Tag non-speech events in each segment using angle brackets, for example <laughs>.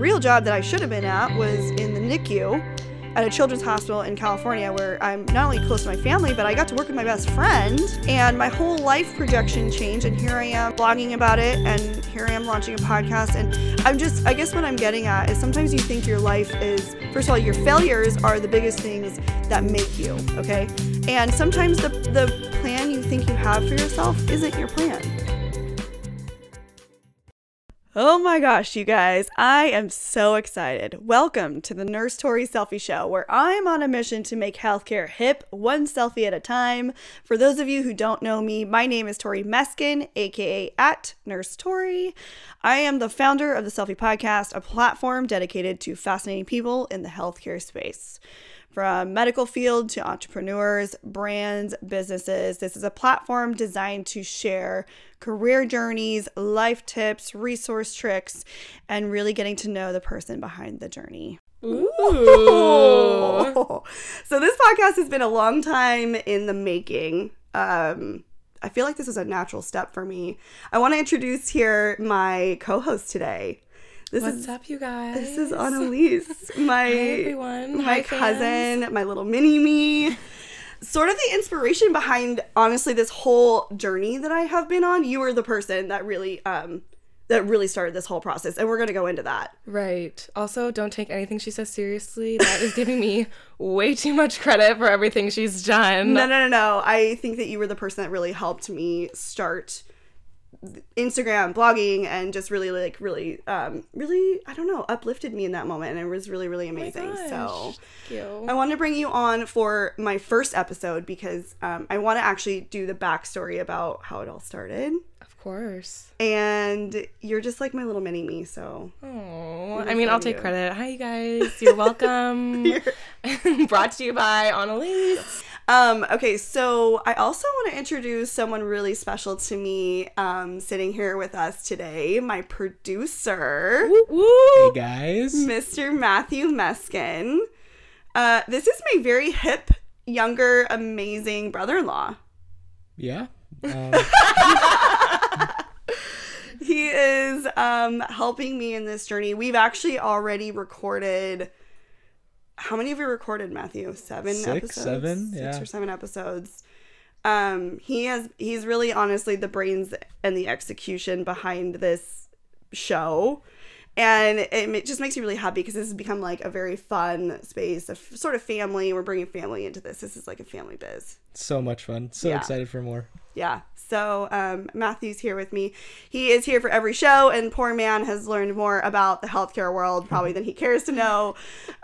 Real job that I should have been at was in the NICU at a children's hospital in California where I'm not only close to my family, but I got to work with my best friend. And my whole life projection changed. And here I am blogging about it. And here I am launching a podcast. And I'm just, I guess what I'm getting at is sometimes you think your life is, first of all, your failures are the biggest things that make you, okay? And sometimes the, the plan you think you have for yourself isn't your plan. Oh my gosh, you guys, I am so excited. Welcome to the Nurse Tori Cellfie Show, where I'm on a mission to make healthcare hip, one selfie at a time. For those of you who don't know me, my name is Tori Meskin, aka at Nurse Tori. I am the founder of the Cellfie Podcast, a platform dedicated to fascinating people in the healthcare space from medical field to entrepreneurs, brands, businesses. This is a platform designed to share career journeys, life tips, resource tricks, and really getting to know the person behind the journey. Ooh. <laughs> So this podcast has been a long time in the making. Um, I feel like this is a natural step for me. I want to introduce here my co-host today. This What's is, up, you guys? This is Annalise, <laughs> my Hi, everyone. my Hi, cousin, fans. my little mini me. sort of the inspiration behind honestly this whole journey that I have been on. You were the person that really um that really started this whole process, and we're gonna go into that. Right. Also, don't take anything she says seriously. That is giving me way too much credit for everything she's done. No, no, no, no. I think that you were the person that really helped me start Instagram, blogging, and just really like really, um, really I don't know, uplifted me in that moment, and it was really really amazing. Oh so I wanted to bring you on for my first episode because um, I want to actually do the backstory about how it all started. Of course. And you're just like my little mini me, so. Oh, I mean, I'll take you. credit. Hi, you guys. You're <laughs> welcome. <laughs> Brought to you by Annalise. Um, okay, so I also want to introduce someone really special to me um, sitting here with us today, my producer. Woo, woo. Hey, guys. Mr. Matthew Meskin. Uh, this is my very hip, younger, amazing brother in law. Yeah. Um. <laughs> he is um, helping me in this journey. We've actually already recorded how many have you recorded, Matthew? Seven Six, episodes? seven, Six yeah. or seven episodes. Um, he has he's really honestly the brains and the execution behind this show. And it, it just makes me really happy because this has become like a very fun space, a f- sort of family. We're bringing family into this. This is like a family biz. So much fun. So Yeah. excited for more. Yeah. So um, Matthew's here with me. He is here for every show, and poor man has learned more about the healthcare world probably than he cares to know.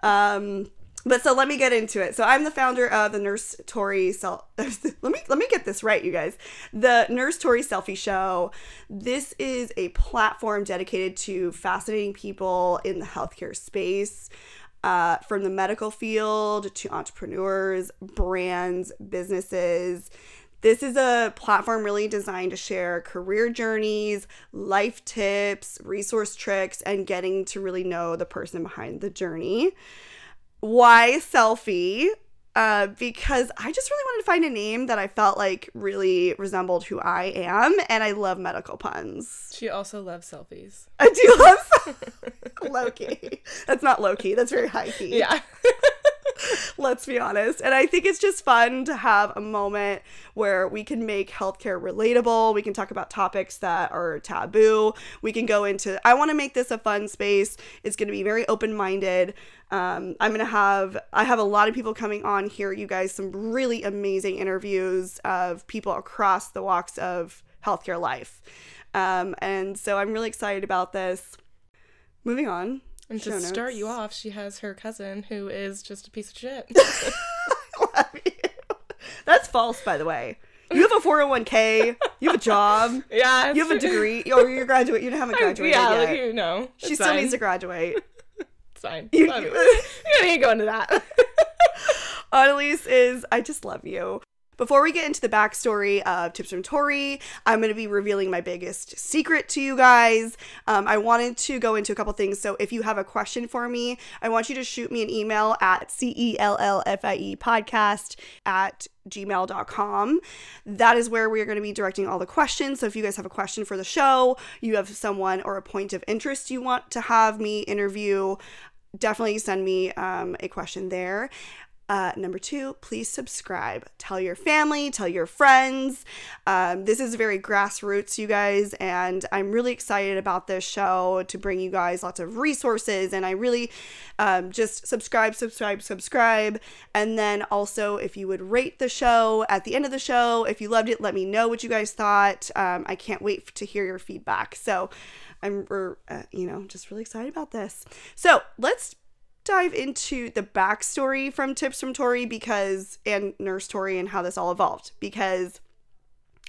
Um, but so let me get into it. So I'm the founder of the Nurse Tori Sel- <laughs> let me let me get this right, you guys. The Nurse Tori Cellfie Show. This is a platform dedicated to fascinating people in the healthcare space. Uh, from the medical field to entrepreneurs, brands, businesses. This is a platform really designed to share career journeys, life tips, resource tricks, and getting to really know the person behind the journey. Why selfie? Uh, because I just really wanted to find a name that I felt like really resembled who I am, and I love medical puns. She also loves selfies. I do love <laughs> low key. That's not low key. That's very high key. Yeah. Let's be honest. And I think it's just fun to have a moment where we can make healthcare relatable. We can talk about topics that are taboo. We can go into, I want to make this a fun space. It's going to be very open minded. Um, I'm going to have, I have a lot of people coming on here, you guys, some really amazing interviews of people across the walks of healthcare life. Um, and so I'm really excited about this. Moving on. And to Show start you off, she has her cousin who is just a piece of shit. love <laughs> you. That's false, by the way. You have a 401k. You have a job. <laughs> yeah. You have a degree. Or you're graduate. You haven't <laughs> graduated Yeah, yet. like, you know. she still fine. needs to graduate. It's fine. You- fine. you don't need to go into that. Annalise is. I just love you. Before we get into the backstory of Tips from Tori, I'm going to be revealing my biggest secret to you guys. Um, I wanted to go into a couple things. So if you have a question for me, I want you to shoot me an email at C E L L F I E podcast at gmail.com. That is where we are going to be directing all the questions. So if you guys have a question for the show, you have someone or a point of interest you want to have me interview, definitely send me um, a question there. Uh, number two, please subscribe. Tell your family, tell your friends. Um, this is very grassroots, you guys, and I'm really excited about this show to bring you guys lots of resources. And I really um, just subscribe, subscribe, subscribe. And then also, if you would rate the show at the end of the show, if you loved it, let me know what you guys thought. Um, I can't wait to hear your feedback. So, I'm, uh, you know, just really excited about this. So, let's dive into the backstory from Tips from Tori because and Nurse Tori and how this all evolved because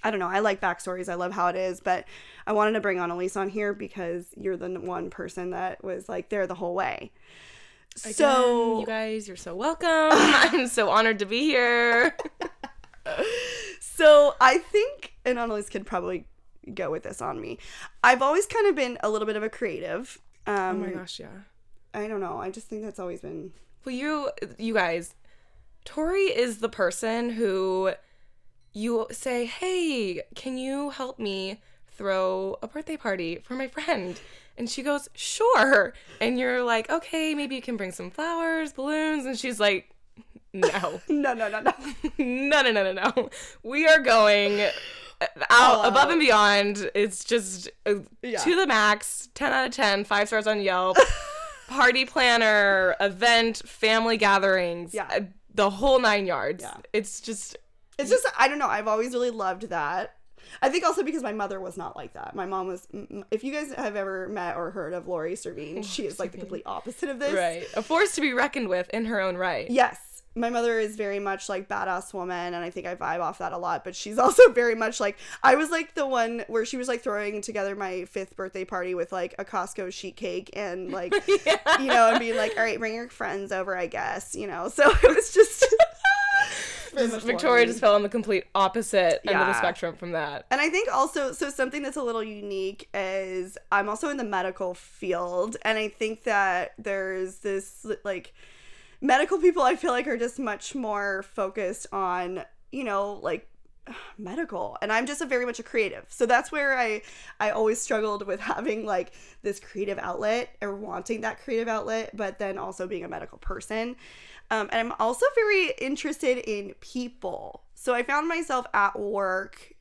I don't know, I like backstories. I love how it is, but I wanted to bring on Elise on here because you're the one person that was like there the whole way. Again, so you guys, you're so welcome. <laughs> I'm so honored to be here. <laughs> so I think and Annalise could probably go with this on me. I've always kind of been a little bit of a creative. Um, oh my gosh, yeah. I don't know. I just think that's always been. Well, you, you guys, Tori is the person who you say, "Hey, can you help me throw a birthday party for my friend?" And she goes, "Sure." And you're like, "Okay, maybe you can bring some flowers, balloons." And she's like, "No, <laughs> no, no, no, no, <laughs> no, no, no, no, no. We are going." out Oh. above and beyond. It's just uh, Yeah. to the max. 10 out of 10, five stars on Yelp. <laughs> Party planner, event, family gatherings. Yeah. uh, The whole nine yards. Yeah. It's just It's just I don't know. I've always really loved that. I think also because my mother was not like that. My mom was. mm, If you guys have ever met or heard of Lori Servine, she is like the complete opposite of this. right. A force to be reckoned with in her own right. Yes. My mother is very much like badass woman, and I think I vibe off that a lot. But she's <laughs> also very much like I was like the one where she was like throwing together my fifth birthday party with like a Costco sheet cake and like <laughs> you know and being like, all right, bring your friends over, I guess, you know. So <laughs> it was just. Victoria just fell on the complete opposite end of the spectrum from that. And I think also, so something that's a little unique is I'm also in the medical field. And I think that there's this, like, medical people I feel like are just much more focused on, you know, like, <sighs> medical. And i'm just a very much a creative. So that's where i i always struggled with having like this creative outlet or wanting that creative outlet but then also being a medical person. Um, and i'm also very interested in people. So i found myself at work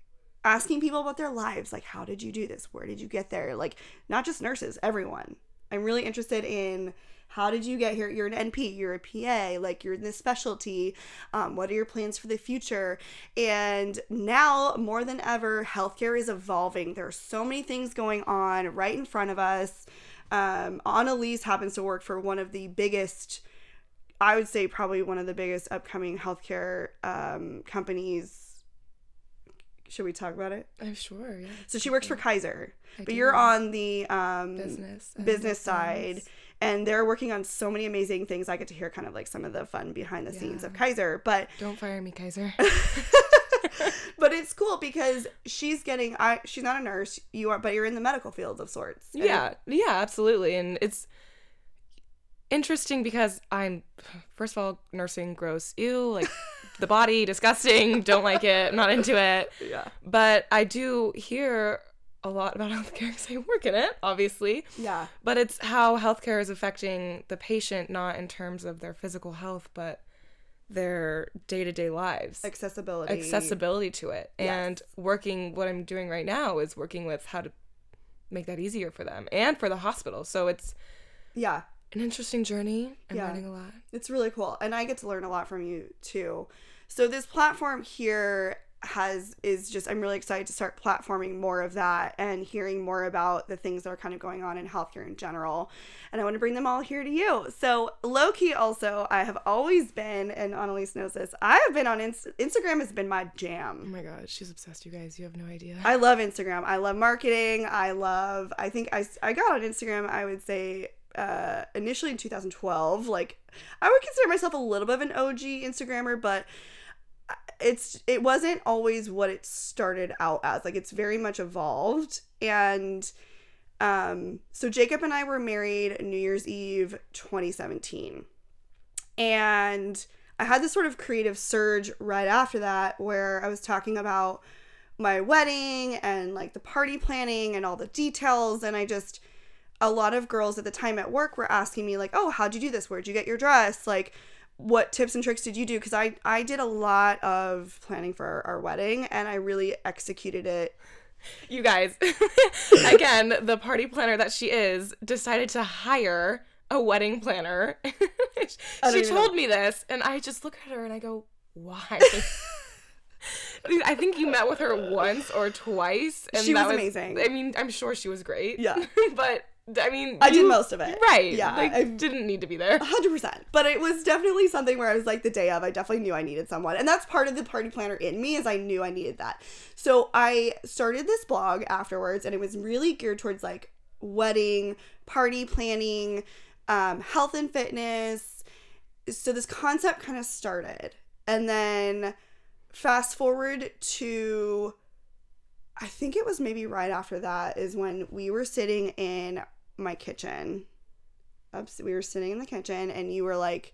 asking people about their lives. Like how did you do this? Where did you get there? Like not just nurses everyone. I'm really interested in how did you get here? You're an np you're a pa like you're in this specialty. Um, what are your plans for the future? And now more than ever healthcare is evolving. There are so many things going on right in front of us. Um, annalise happens to work for one of the biggest i would say probably one of the biggest upcoming healthcare um, companies. Should we talk about it? I'm sure, yeah. so she works for Kaiser, I but you're on the um, Business business side, business. And they're working on so many amazing things. I get to hear kind of like some of the fun behind the scenes of Kaiser, but Don't fire me, Kaiser. <laughs> <laughs> but it's cool because she's getting. I she's not a nurse, you are, but you're in the medical field of sorts. Yeah, yeah, absolutely. And it's interesting because I'm, first of all, nursing gross, ew, like <laughs> the body, disgusting, don't like it, I'm not into it. yeah, But I do hear a lot about <laughs> healthcare because I work in it, obviously. yeah, But it's how healthcare is affecting the patient, not in terms of their physical health, but their day to day lives accessibility, accessibility to it Yes. and working what i'm doing right now is working with how to make that easier for them and for the hospital so it's Yeah, an interesting journey i'm Yeah. learning a lot It's really cool. And I get to learn a lot from you too. So this platform here has is just I'm really excited to start platforming more of that and hearing more about the things that are kind of going on in healthcare in general. And I want to bring them all here to you. So low key also, I have always been, and Annalise knows this, I have been on Inst- Instagram has been my jam. oh my god she's obsessed you guys you have no idea I love Instagram. I love marketing. I love I think I I got on Instagram I would say uh initially in 2012 like I would consider myself a little bit of an OG Instagrammer but it's it wasn't always what it started out as. Like it's very much evolved and um so Jacob and I were married New Year's Eve 2017. And I had this sort of creative surge right after that where I was talking about my wedding and like the party planning and all the details and I just a lot of girls at the time at work were asking me like, "Oh, how'd you do this? Where'd you get your dress?" Like what tips and tricks did you do because I, I did a lot of planning for our, our wedding and i really executed it You guys, <laughs> again, the party planner that she is decided to hire a wedding planner. <laughs> she told me this, and I just look at her and I go, why? <laughs> I think you met with her once or twice, and She that was amazing. I mean, I'm sure she was great. Yeah. but I mean, I did most of it. Right. Yeah, Like, I- didn't need to be there. 100% but it was definitely something where i was like the day of i definitely knew i needed someone and that's part of the party planner in me is i knew i needed that so i started this blog afterwards and it was really geared towards like wedding party planning um, health and fitness so this concept kind of started and then fast forward to i think it was maybe right after that is when we were sitting in my kitchen we were sitting in the kitchen and you were like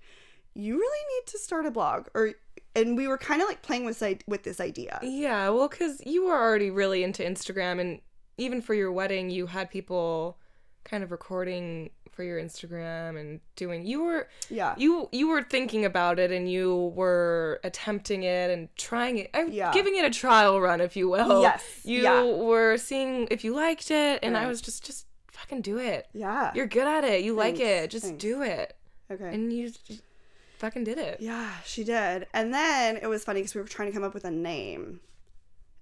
you really need to start a blog or and we were kind of like playing with with this idea Yeah, well, because you were already really into Instagram, and even for your wedding, you had people kind of recording for your Instagram and doing. You were yeah you you were thinking about it, and you were attempting it and trying it, Yeah. giving it a trial run, if you will. Yes, you yeah. were seeing if you liked it, and I was just just fucking do it. yeah You're good at it. You like it. Just thanks. do it, okay and you just fucking did it. yeah she did and then it was funny because we were trying to come up with a name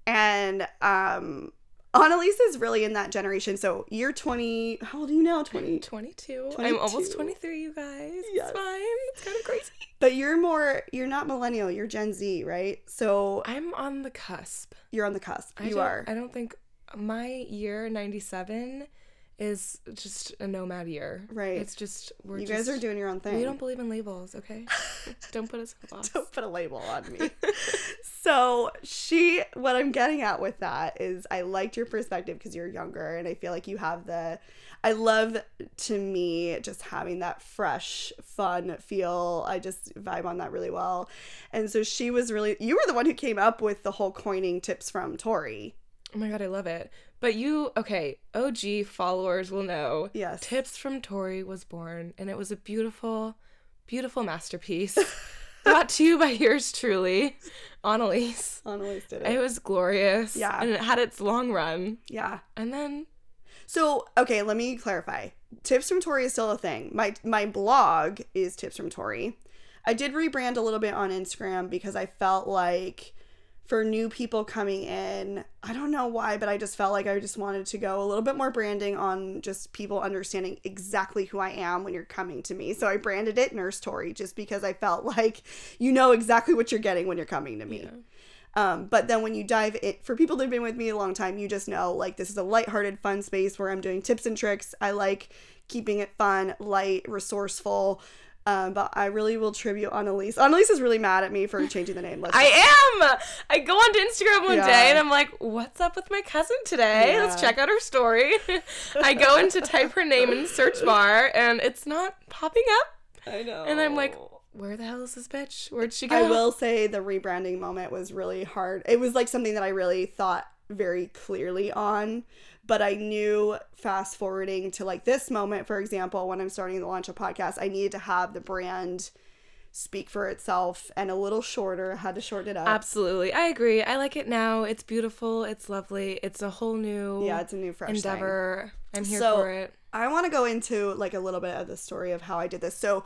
and um Annalise is really in that generation. So you're 20. How old are you now? 20. <laughs> 22. I'm almost 23, you guys. Yes. It's fine. It's kind of crazy. <laughs> But you're more, you're not millennial. You're Gen Z, right? So I'm on the cusp. you're on the cusp. I you are. I don't think my year 97 is just a nomad year. Right. It's just we're You just, guys are doing your own thing. We don't believe in labels, okay? <laughs> don't put us in a box. don't put a label on me. <laughs> so she, what I'm getting at with that is, I liked your perspective because you're younger, and I feel like you have the. I love to me just having that fresh, fun feel. I just vibe on that really well, and so she was really. You were the one who came up with the whole coining tips from Tori. Oh my god, I love it. But you, okay, OG followers will know. Yes. Tips from Tori was born, and it was a beautiful, beautiful masterpiece. <laughs> Brought to you by yours truly, Annalise. Annalise did It it. was glorious. Yeah. And it had its long run. Yeah. And then So okay, let me clarify. Tips from Tori is still a thing. My my blog is Tips from Tori. I did rebrand a little bit on Instagram because I felt like for new people coming in, I don't know why, but I just felt like I just wanted to go a little bit more branding on just people understanding exactly who I am when you're coming to me. So I branded it Nurse Tori just because I felt like you know exactly what you're getting when you're coming to me. Um, but then when you dive in, for people that have been with me a long time, you just know like this is a lighthearted, fun space where I'm doing tips and tricks. I like keeping it fun, light, resourceful. Um, but I really will tribute Annalise. Annalise is really mad at me for changing the name. Let's I am. I go onto Instagram one Yeah. day and I'm like, "What's up with my cousin today? Let's check out her story." <laughs> I go in to type her name in the search bar and it's not popping up. I know. And I'm like, "Where the hell is this bitch? Where'd she go?" I will say the rebranding moment was really hard. It was like something that I really thought very clearly on, but I knew fast forwarding to like this moment, for example, when I'm starting to launch a podcast, I needed to have the brand speak for itself and a little shorter. I had to shorten it up. Absolutely. I agree. I like it now. It's beautiful. It's lovely. It's a whole new Yeah, it's a new fresh thing. endeavor. I'm here So- for it. I want to go into like a little bit of the story of how I did this. So,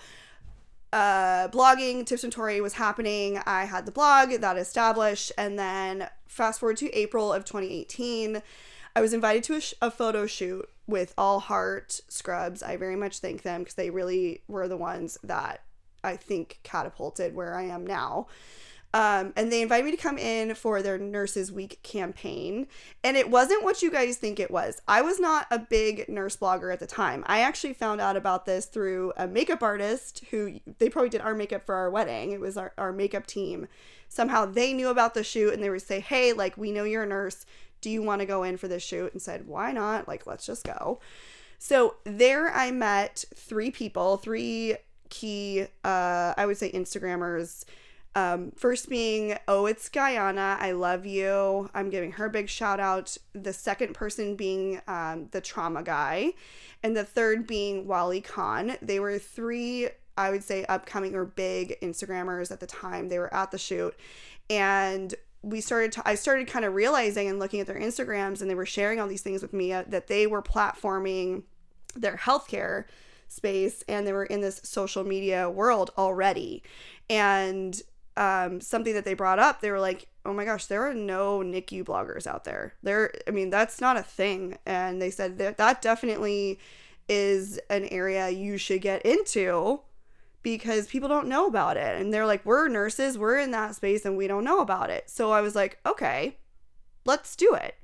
uh, blogging tips and Tori was happening. I had the blog that established, and then fast forward to April of 2018, I was invited to a, sh- a photo shoot with Allheart Scrubs. I very much thank them because they really were the ones that I think catapulted where I am now. Um, and they invited me to come in for their Nurses Week campaign. And it wasn't what you guys think it was. I was not a big nurse blogger at the time. I actually found out about this through a makeup artist who they probably did our makeup for our wedding. It was our, our makeup team. Somehow they knew about the shoot and they would say, Hey, like, we know you're a nurse. Do you want to go in for this shoot? And said, Why not? Like, let's just go. So there I met three people, three key, uh, I would say, Instagrammers. Um, first being, oh, it's Guyana. I love you. I'm giving her a big shout out. The second person being um, the trauma guy. And the third being Wally Khan. They were three, I would say, upcoming or big Instagrammers at the time. They were at the shoot. And we started to, I started kind of realizing and looking at their Instagrams and they were sharing all these things with me uh, that they were platforming their healthcare space and they were in this social media world already. And um, something that they brought up, they were like, oh my gosh, there are no NICU bloggers out there. There, I mean, that's not a thing. And they said that that definitely is an area you should get into because people don't know about it. And they're like, we're nurses, we're in that space and we don't know about it. So I was like, okay, let's do it.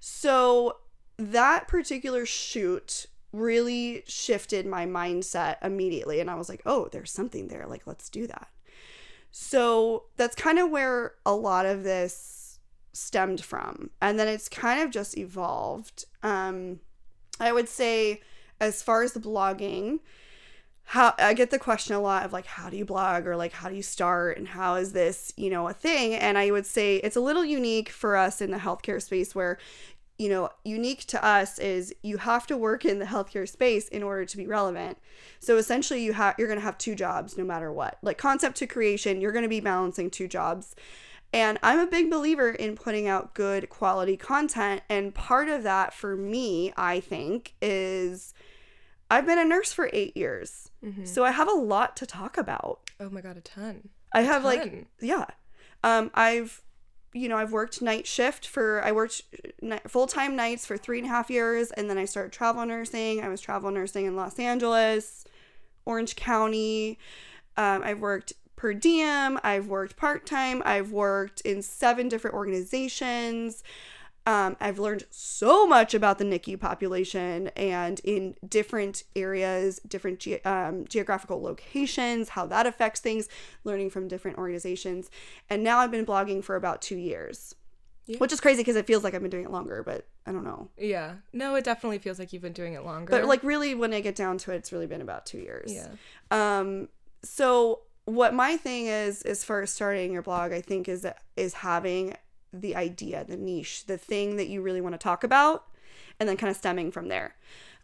So that particular shoot really shifted my mindset immediately. And I was like, oh, there's something there. Like, let's do that. So that's kind of where a lot of this stemmed from. And then it's kind of just evolved. Um, I would say, as far as the blogging, how I get the question a lot of like, how do you blog or like, how do you start and how is this, you know, a thing? And I would say it's a little unique for us in the healthcare space where you know, unique to us is you have to work in the healthcare space in order to be relevant. So essentially you have you're going to have two jobs no matter what. Like concept to creation, you're going to be balancing two jobs. And I'm a big believer in putting out good quality content and part of that for me, I think, is I've been a nurse for 8 years. Mm-hmm. So I have a lot to talk about. Oh my god, a ton. I have ton. like yeah. Um I've you know, I've worked night shift for, I worked full time nights for three and a half years. And then I started travel nursing. I was travel nursing in Los Angeles, Orange County. Um, I've worked per diem. I've worked part time. I've worked in seven different organizations. Um, I've learned so much about the NICU population and in different areas, different ge- um, geographical locations, how that affects things, learning from different organizations. And now I've been blogging for about two years. Yeah. Which is crazy because it feels like I've been doing it longer, but I don't know. Yeah. No, it definitely feels like you've been doing it longer. But like really when I get down to it, it's really been about two years. Yeah. Um so what my thing is as far as starting your blog, I think is is having the idea, the niche, the thing that you really want to talk about, and then kind of stemming from there.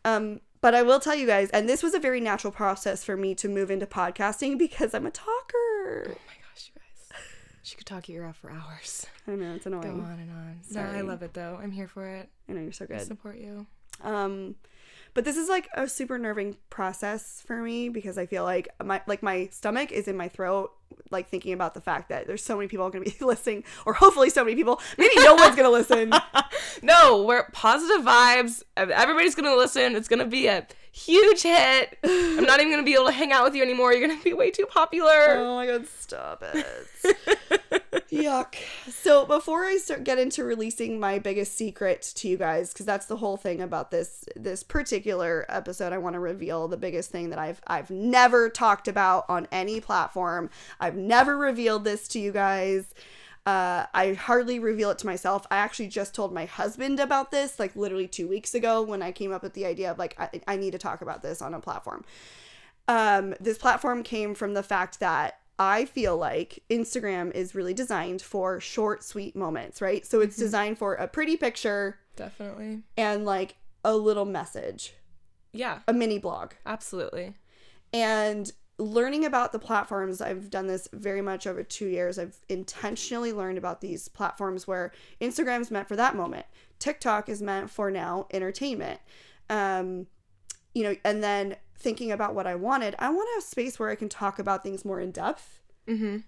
Um, but I will tell you guys, and this was a very natural process for me to move into podcasting because I'm a talker. Oh my gosh, you guys. <laughs> She could talk your ear off for hours. I know, it's annoying. Go on and on. Sorry. No, I love it though. I'm here for it. I know, you're so good. I support you. Um, but this is like a super nerving process for me because I feel like my like my stomach is in my throat like thinking about the fact that there's so many people going to be <laughs> listening or hopefully so many people. Maybe no one's going to listen. <laughs> No we're positive vibes. Everybody's going to listen. It's going to be a huge hit. I'm not even going to be able to hang out with you anymore. You're going to be way too popular. Oh my god stop it <laughs> yuck so before i start get into releasing my biggest secret to you guys because that's the whole thing about this this particular episode i want to reveal the biggest thing that i've i've never talked about on any platform I've never revealed this to you guys. Uh, I hardly reveal it to myself. I actually just told my husband about this like literally two weeks ago when I came up with the idea of like, I, I need to talk about this on a platform. Um, this platform came from the fact that I feel like Instagram is really designed for short, sweet moments, right? So it's mm-hmm. designed for a pretty picture. Definitely. And like a little message. Yeah. A mini blog. Absolutely. And learning about the platforms i've done this very much over two years i've intentionally learned about these platforms where instagram's meant for that moment tiktok is meant for now entertainment um you know and then thinking about what i wanted i want to have space where i can talk about things more in depth mm-hmm.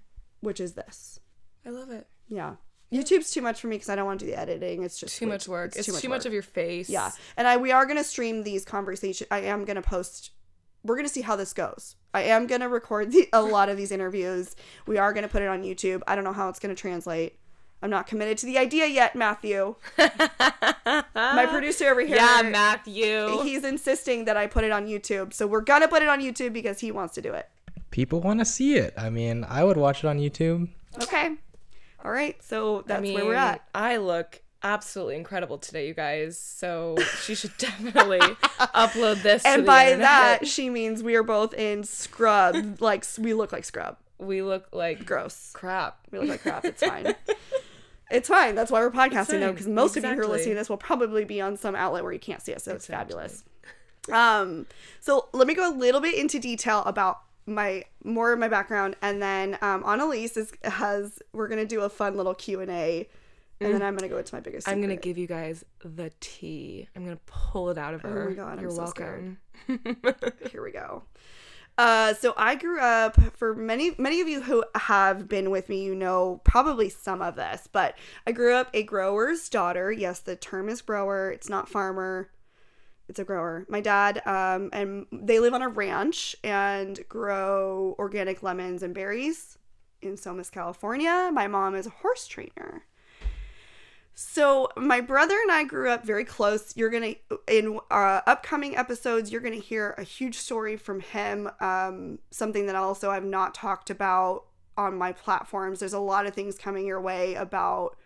which is this i love it yeah YouTube's too much for me because I don't want to do the editing. It's just too much work. It's, it's too, much, too much, of your face. Yeah, and I we are gonna stream these conversations. I am gonna post we're gonna see how this goes. I am gonna record the, a lot of these interviews. We are gonna put it on YouTube. I don't know how it's gonna translate. I'm not committed to the idea yet, Matthew. My <laughs> producer over here. yeah, Matthew. He's insisting that I put it on YouTube. So we're gonna put it on YouTube because he wants to do it. People want to see it. I mean, I would watch it on YouTube. Okay. All right. So that's I mean, where we're at. I look absolutely incredible today, you guys. So she should <laughs> definitely upload this. And the by internet. that, she means we are both in scrub. <laughs> like we look like scrub. we look like Gross. crap. We look like crap. It's fine. It's fine. That's why we're podcasting though, because most of you who are listening to this will probably be on some outlet where you can't see us. So it's fabulous. Um, so let me go a little bit into detail about my more of my background, and then um, Annalise is has we're gonna do a fun little Q and A, and then I'm gonna go into my biggest. Mm. I'm gonna give you guys the tea. I'm gonna pull it out of her. Oh my God, I'm You're so welcome. <laughs> Here we go. Uh, so I grew up for many many of you who have been with me, you know probably some of this, but I grew up a grower's daughter. Yes, the term is grower. It's not farmer. It's a grower. My dad um, and they live on a ranch and grow organic lemons and berries in Somis, California. My mom is a horse trainer. So my brother and I grew up very close. You're gonna in uh, upcoming episodes, you're gonna hear a huge story from him. Um, something that also I've not talked about on my platforms. There's a lot of things coming your way about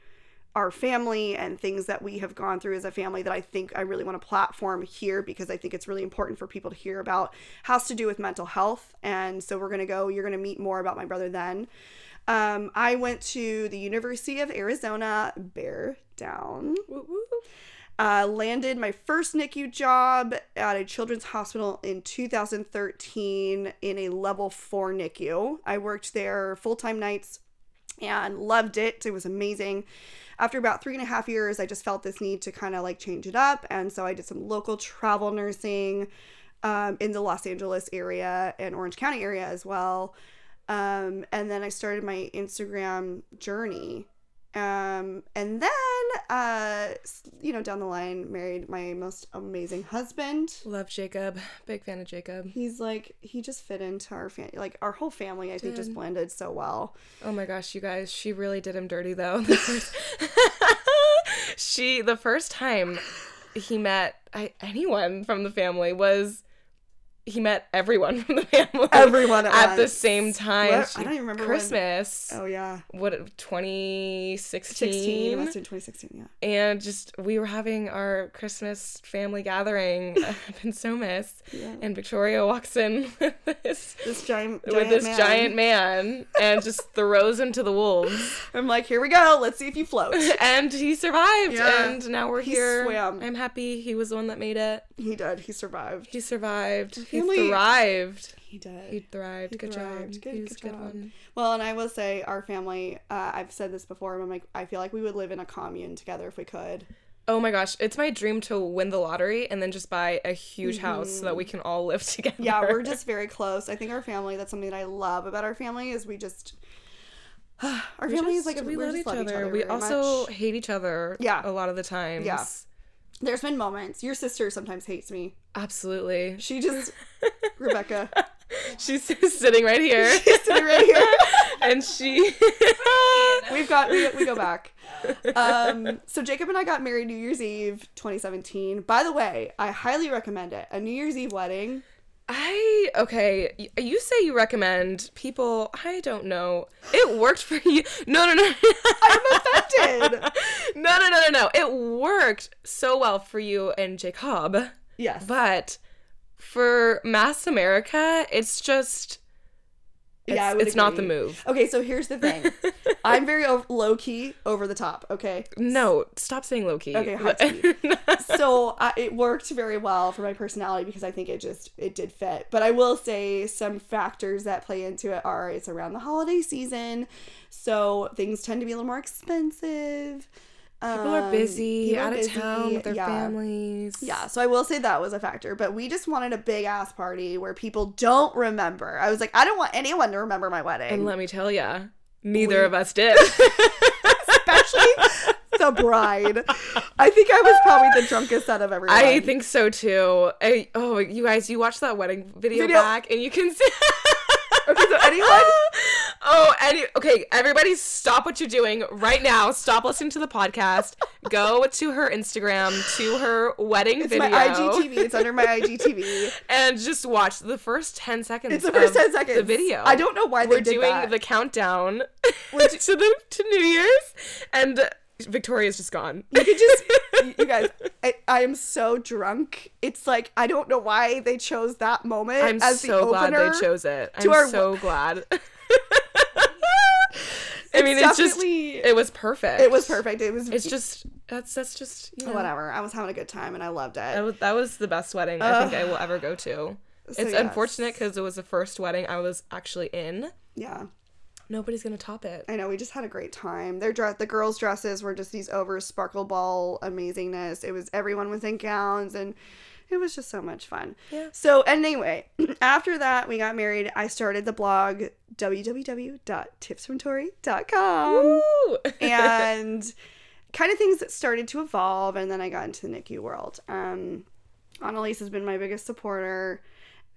our family and things that we have gone through as a family that I think I really want to platform here because I think it's really important for people to hear about. Has to do with mental health, and so we're gonna go. You're gonna meet more about my brother then. Um, I went to the University of Arizona, Bear Down. Uh, landed my first NICU job at a children's hospital in 2013 in a level four NICU. I worked there full time nights and loved it. It was amazing. After about three and a half years, I just felt this need to kind of like change it up. And so I did some local travel nursing um, in the Los Angeles area and Orange County area as well. Um, and then I started my Instagram journey. Um, and then, uh, you know, down the line, married my most amazing husband. Love Jacob. Big fan of Jacob. He's like, he just fit into our family. Like, our whole family, I think, just blended so well. Oh my gosh, you guys, she really did him dirty though. <laughs> <laughs> she the first time he met I, anyone from the family was he met everyone <laughs> from the family Everyone at at the same time. What? I don't even remember when- Christmas. Oh, yeah. What 2016 16. Must have 2016, yeah. and just we were having our Christmas family gathering <laughs> up in Somis Yeah. and Victoria walks in <laughs> with this This giant, with this man. giant man and just throws him to the wolves. I'm like, here we go. Let's see if you float. and he survived Yeah. and now we're He here swam. i'm happy he was the one that made it he did. He survived. he survived family- he thrived He did. he thrived He good thrived. job Good- he was good a good one Well, and I will say, our family, uh, I've said this before, but I'm like, I feel like we would live in a commune together if we could. oh my gosh it's my dream to win the lottery and then just buy a huge house so that we can all live <laughs> together Mm-hmm. Yeah, we're just very close. I think our family, that's something that I love about our family, is we just. <sighs> Our We family is like we we love just each love other. we also much. hate each other Yeah. a lot of the times Yeah. There's been moments. Your sister sometimes hates me. absolutely She just <laughs> Rebecca. <laughs> <laughs> she's sitting right here She's sitting right here. and she We've got we, we go back. Um, so Jacob and I got married New Year's Eve 2017. By the way, I highly recommend it. A New Year's Eve wedding. I okay. You say you recommend people. I don't know. It worked for you. No, no, no. I'm offended. <laughs> no, no, no, no, no. It worked so well for you and Jacob, Yes. but for Mass America, it's just. It's, Yeah, I would it's not the move. Okay, so here's the thing. <laughs> I'm very low key, over the top. Okay. No, stop saying low key. Okay, <laughs> so uh, it worked very well for my personality because I think it just it did fit. But I will say some factors that play into it are it's around the holiday season, so things tend to be a little more expensive. People are Um, busy, out of busy, town with their yeah. families. Yeah, so I will say that was a factor, but we just wanted a big ass party where people don't remember. I was like, I don't want anyone to remember my wedding. And let me tell ya, neither We- of us did. <laughs> especially the bride. I think I was probably the drunkest out of everyone. I think so too. I, oh, you guys, you watch that wedding video, Video. back and you can see. Okay, so anyone? <laughs> Oh, any okay, everybody stop what you're doing right now. Stop listening to the podcast. Go to her Instagram, to her wedding It's video. my IGTV. It's under my IGTV. <laughs> And just watch the first 10 seconds. It's the first of 10 seconds. The video. I don't know why We're doing that. the countdown <laughs> to the to New Year's and Victoria's just gone. You could just, <laughs> you- guys, I, I am so drunk. It's like, I don't know why they chose that moment I'm as so the glad they chose it. I'm our- so glad. I mean, it's just it was perfect. It was perfect. It was It's just that's that's just you know, whatever. I was having a good time and I loved it. That was, that was the best wedding I think I will ever go to. So it's yes. unfortunate because it was the first wedding I was actually in. yeah. Nobody's gonna top it. I know we just had a great time. Their dress, the girls' dresses were just these over sparkle ball amazingness. It was everyone was in gowns, and it was just so much fun. Yeah. So anyway, <clears throat> after that we got married. I started the blog www.tipsfromtori.com <laughs> and kind of things that started to evolve, and then I got into the NICU world. Um, Annalise has been my biggest supporter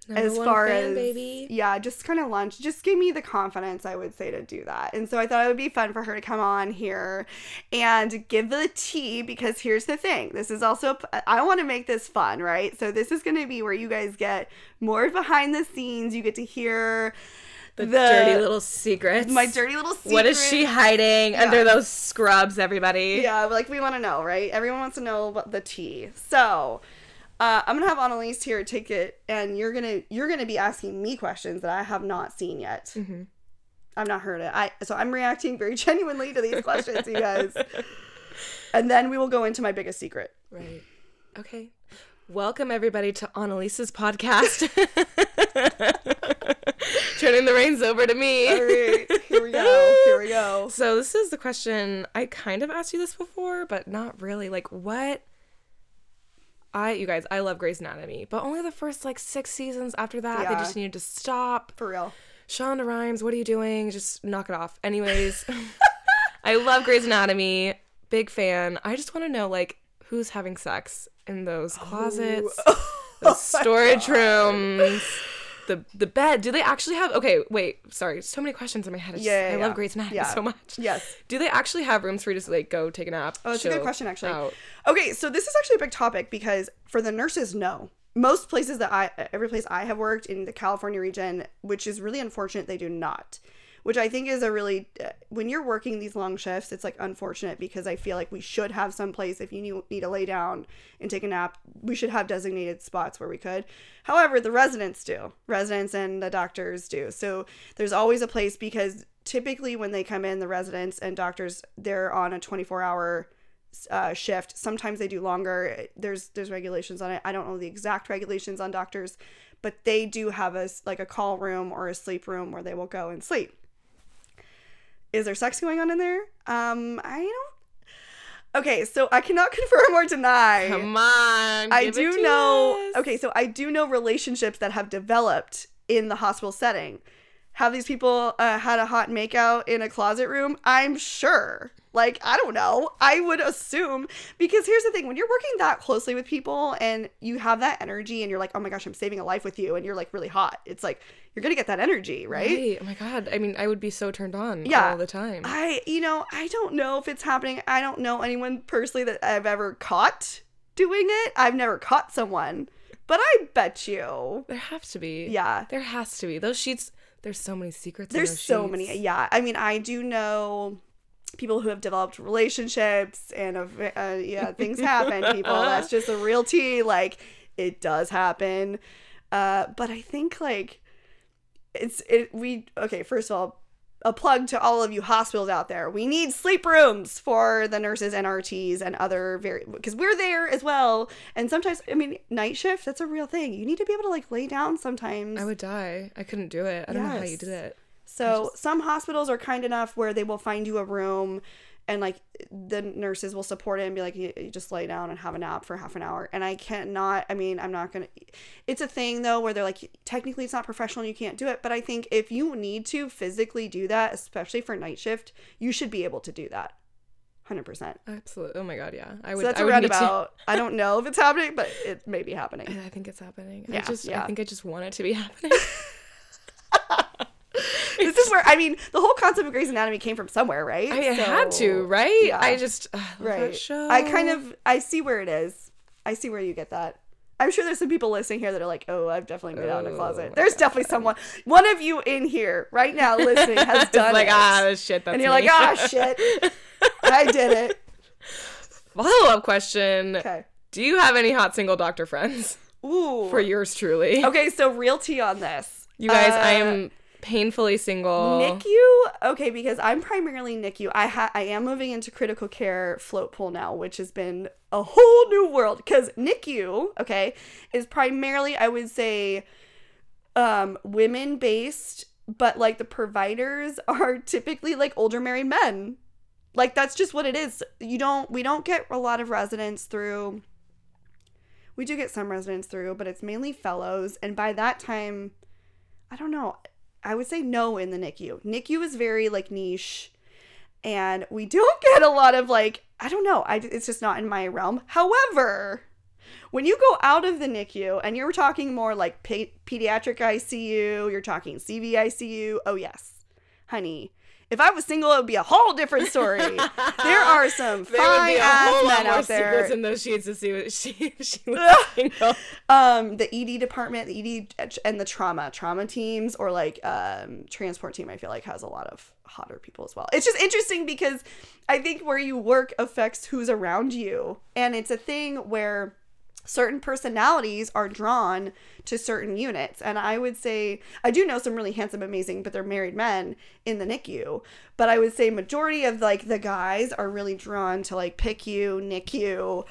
Number as far fan, as baby. yeah just kind of lunch just give me the confidence i would say to do that and so i thought it would be fun for her to come on here and give the tea because here's the thing this is also i want to make this fun right so this is going to be where you guys get more behind the scenes you get to hear The, dirty little secrets. my dirty little secrets. What is she hiding under those scrubs, everybody? yeah like we want to know right everyone wants to know about the tea so uh, I'm gonna have Annalise here take it, and you're gonna you're gonna be asking me questions that I have not seen yet. Mm-hmm. I've not heard it. I so I'm reacting very <laughs> genuinely to these questions, you guys. And then we will go into my biggest secret. Right. Okay. Welcome everybody to Annalise's podcast. <laughs> Turning the reins over to me. All right, here we go. Here we go. So this is the question I kind of asked you this before, but not really. Like what I you guys, I love Grey's Anatomy, but only the first like six seasons after that they just needed to stop. For real. Shonda Rhimes, what are you doing? Just knock it off. Anyways, <laughs> <laughs> I love Grey's Anatomy. Big fan. I just want to know like who's having sex in those oh. closets, <laughs> those oh storage rooms, the the bed. Do they actually have? Okay, wait. Sorry, so many questions in my head. I, just, Yeah, yeah, I yeah. love Grey's Anatomy Yeah. so much. Yes. Do they actually have rooms for you to like go take a nap? Oh, that's a good question, actually. out? Okay, so this is actually a big topic because for the nurses, no. Most places that I, every place I have worked in the California region, which is really unfortunate, they do not. Which I think is a really, uh, when you're working these long shifts, it's like unfortunate because I feel like we should have some place if you need, to lay down and take a nap, we should have designated spots where we could. However, the residents do, residents and the doctors do. So there's always a place because typically when they come in, the residents and doctors, they're on a 24 hour uh, shift. Sometimes they do longer. There's there's regulations on it. I don't know the exact regulations on doctors, but they do have a like a call room or a sleep room where they will go and sleep. Is there sex going on in there? Um, I don't. Okay, so I cannot <laughs> confirm or deny. Come on. I it do know. us. Okay, so I do know relationships that have developed in the hospital setting. Have these people uh, had a hot makeout in a closet room? I'm sure. Like, I don't know. I would assume because here's the thing: when you're working that closely with people and you have that energy, and you're like, "Oh my gosh, I'm saving a life with you," and you're like really hot, it's like you're gonna get that energy, right? Right. Oh my god. I mean, I would be so turned on Yeah. all the time. I, you know, I don't know if it's happening. I don't know anyone personally that I've ever caught doing it. I've never caught someone, but I bet you. there have to be. Yeah. There has to be. Those sheets. There's so many secrets. in There's so sheets. many. Yeah. I mean, I do know people who have developed relationships and uh, uh, yeah, things happen, <laughs> people. That's just a real tea. Like, it does happen. Uh, but I think, like, it's, it, we, okay, first of all, a plug to all of you hospitals out there. We need sleep rooms for the nurses and RTs and other very because we're there as well. And sometimes, I mean, night shift that's a real thing. You need to be able to like lay down sometimes. I would die. I couldn't do it. I don't know how you did it. So some hospitals are kind enough where they will find you a room and like the nurses will support it and be like you, you just lay down and have a nap for half an hour and i cannot i mean i'm not gonna it's a thing though where they're like technically it's not professional and you can't do it but i think if you need to physically do that especially for night shift you should be able to do that hundred percent. Absolutely. Oh my god, yeah. I would. So that's I a would need to- roundabout. I don't know if it's happening, but it may be happening. <laughs> I think it's happening. I just. yeah. I think I just want it to be <laughs> happening. This is where I mean the whole concept of Grey's Anatomy came from somewhere, right? I had to, right? yeah. I just. ugh, I right. I kind of I see where it is. I see where you get that. I'm sure there's some people listening here that are like, "Oh, I've definitely been out in a Oh closet." my There's definitely someone. One of you in here right now listening <laughs> has done like it, ah shit. That's and you're me. like, "Ah, shit, I did it." <laughs> Follow up question: Okay. Do you have any hot single doctor friends Ooh. for yours truly? Okay, so real tea on this. You guys, I Uh, am painfully single. NICU, okay, because I'm primarily NICU. I ha- I am moving into critical care float pool now, which has been a whole new world. Because NICU, okay, is primarily I would say, um, women based, but like the providers <laughs> are typically like older married men. Like that's just what it is. You don't we don't get a lot of residents through. We do get some residents through, but it's mainly fellows, and by that time, I don't know. I would say no in the NICU. NICU is very like niche, and we <laughs> don't get a lot of like I don't know. I it's just not in my realm. However, when you go out of the NICU and you're talking more like pe- pediatric ICU, you're talking CV ICU. Oh yes, honey. If I was single, it would be a whole different story. <laughs> there are some There would be fine a ass whole lot men more out there. secrets in those sheets to see what she <laughs> she was single. um the ed department the ed and the trauma trauma teams or like um transport team i feel like has a lot of hotter people as well it's just interesting because i think where you work affects who's around you and it's a thing where certain personalities are drawn to certain units and i would say i do know some really handsome amazing but they're married men in the nicu but i would say majority of like the guys are really drawn to like picu nicu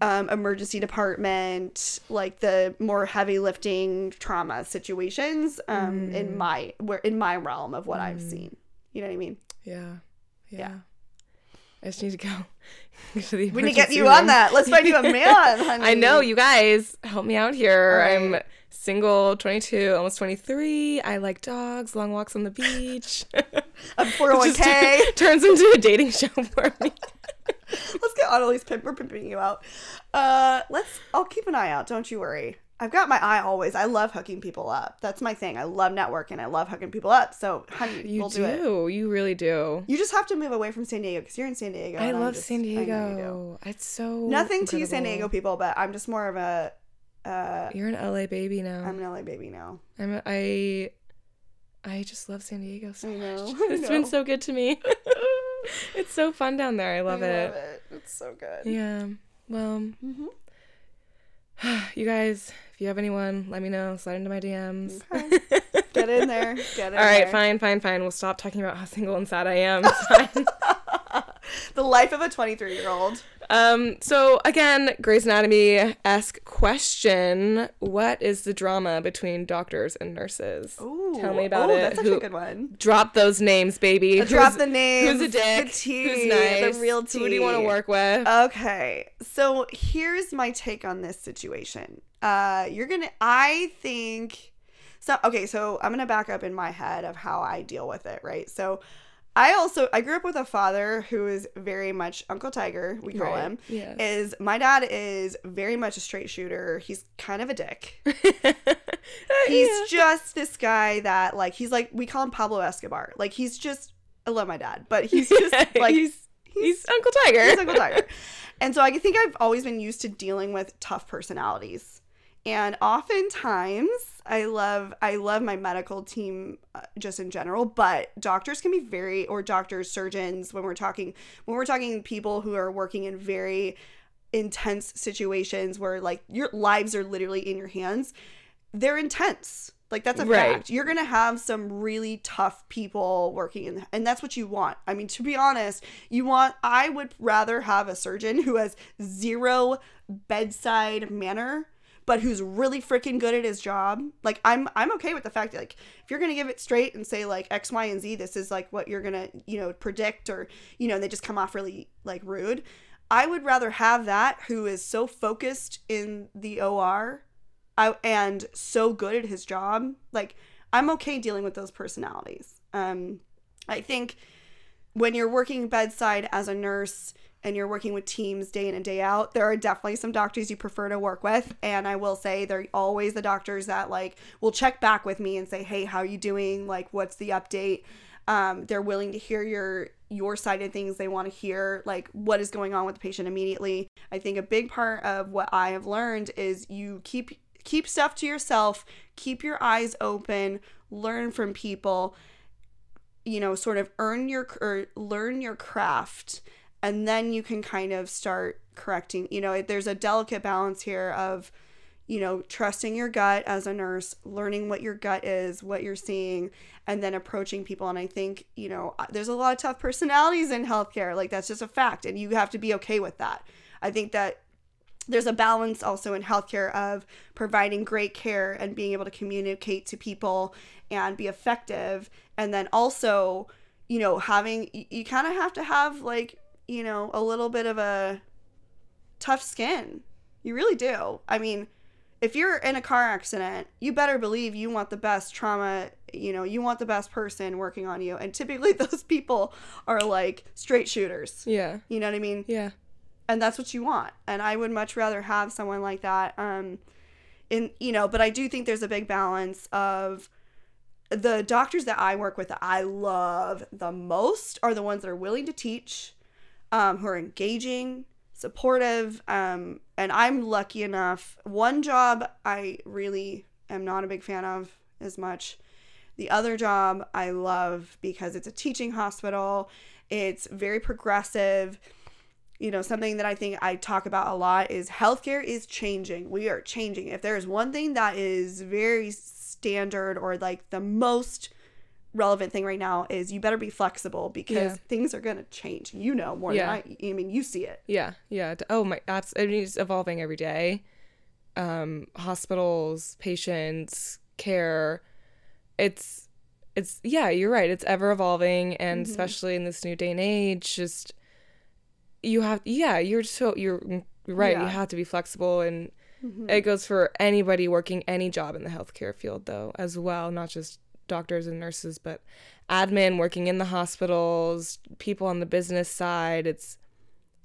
um, emergency department, like the more heavy lifting trauma situations, um, Mm. in my where in my realm of what I've seen. You know what I mean? Yeah. Yeah. Yeah. I just need to go. We need to get you on that. Let's find you a man, <laughs> honey. I know you guys help me out here. All I'm single, 22, almost 23. I like dogs, long walks on the beach. <laughs> <laughs> a Just 401k. turns into a dating show for me. let's get Annalise pimp. We're pimping you out. Uh, let's. I'll keep an eye out. Don't you worry. I've got my eye always. I love hooking people up. That's my thing. I love networking. I love hooking people up. So, honey, You we'll do. do it. You really do. You just have to move away from San Diego because you're in San Diego. I love just- San I know you do. Diego. It's so Nothing to you, San. Diego people, but I'm just more of a. Uh, You're an LA baby now. I'm an LA baby now. I'm a, I I just love San Diego so I know. much. I <laughs> It's been so good to me. <laughs> it's so fun down there. I love I it. love it. It's so good. Yeah. Well, Mhm. <sighs> you guys, you have anyone, let me know. Slide into my DMs. Okay. <laughs> Get in there. Get in All right, there. fine, fine, fine. We'll stop talking about how single and sad I am. <laughs> The life of a 23 year old. um, so again, Grey's Anatomy esque question: What is the drama between doctors and nurses? Ooh. Tell me about oh, it. That's Who- a good one. Drop those names, baby. Drop the names. Who's a dick? The tea. Who's nice? The real tea. Who do you want to work with? Okay. So here's my take on this situation. Uh, you're gonna. I think. So okay. So I'm gonna back up in my head of how I deal with it. Right. So. I also I grew up with a father who is very much Uncle Tiger, we call Right. him. Yes. Is my dad is very much a straight shooter. He's kind of a dick. <laughs> He's Yeah. just this guy that like he's like we call him Pablo Escobar. Like he's just I love my dad, but he's <laughs> just like he's, he's Uncle Tiger. he's Uncle Tiger. And so I think I've always been used to dealing with tough personalities. And oftentimes I love I love my medical team uh, just in general, but doctors can be very or doctors, surgeons when we're talking when we're talking people who are working in very intense situations where like your lives are literally in your hands, they're intense. Like that's a Right. fact. You're gonna have some really tough people working in, and that's what you want. I mean, to be honest, you want. I would rather have a surgeon who has zero bedside manner, but who's really freaking good at his job. Like I'm, I'm okay with the fact that like if you're gonna give it straight and say like X, Y, and Z, this is like what you're gonna, you know, predict, or you know, they just come off really like rude. I would rather have that who is so focused in the OR I, and so good at his job. Like I'm okay dealing with those personalities. Um, I think when you're working bedside as a nurse and you're working with teams day in and day out, there are definitely some doctors you prefer to work with. And I will say they're always the doctors that like will check back with me and say, Hey, how are you doing? Like, what's the update? Um, they're willing to hear your your side of things. They want to hear like what is going on with the patient immediately. I think a big part of what I have learned is you keep keep stuff to yourself, keep your eyes open, learn from people, you know, sort of earn your or learn your craft and then you can kind of start correcting. You know, there's a delicate balance here of you know, trusting your gut as a nurse, learning what your gut is, what you're seeing, and then approaching people. And I think, you know, there's a lot of tough personalities in healthcare. Like, that's just a fact. And you have to be okay with that. I think that there's a balance also in healthcare of providing great care and being able to communicate to people and be effective. And then also, you know, having, you, kind of have to have like, you know, a little bit of a tough skin. You really do. I mean, if you're in a car accident, you better believe you want the best trauma, you know, you want the best person working on you. And typically <laughs> those people are like straight shooters. Yeah. You know what I mean? Yeah. And that's what you want. And I would much rather have someone like that. Um in you know, but I do think there's a big balance of the doctors that I work with that I love the most are the ones that are willing to teach, um, who are engaging, supportive um, and i'm lucky enough. One job i really am not a big fan of as much. The other job i love because it's a teaching hospital. It's very progressive. You know something that i think i talk about a lot is healthcare is changing. We are changing. If there's one thing that is very standard or like the most relevant thing right now is you better be flexible because Yeah. things are going to change. You know more Yeah. than I. I mean, you see it. Yeah, yeah. Oh my, abs- I mean, it's evolving every day. Um, hospitals, patients, care. It's, it's yeah. You're right. It's ever evolving, and mm-hmm. especially in this new day and age, just you have yeah. You're so you're mm, you're right. You have to be flexible, and mm-hmm. it goes for anybody working any job in the healthcare field though as well, not just doctors and nurses, but admin working in the hospitals, people on the business side. It's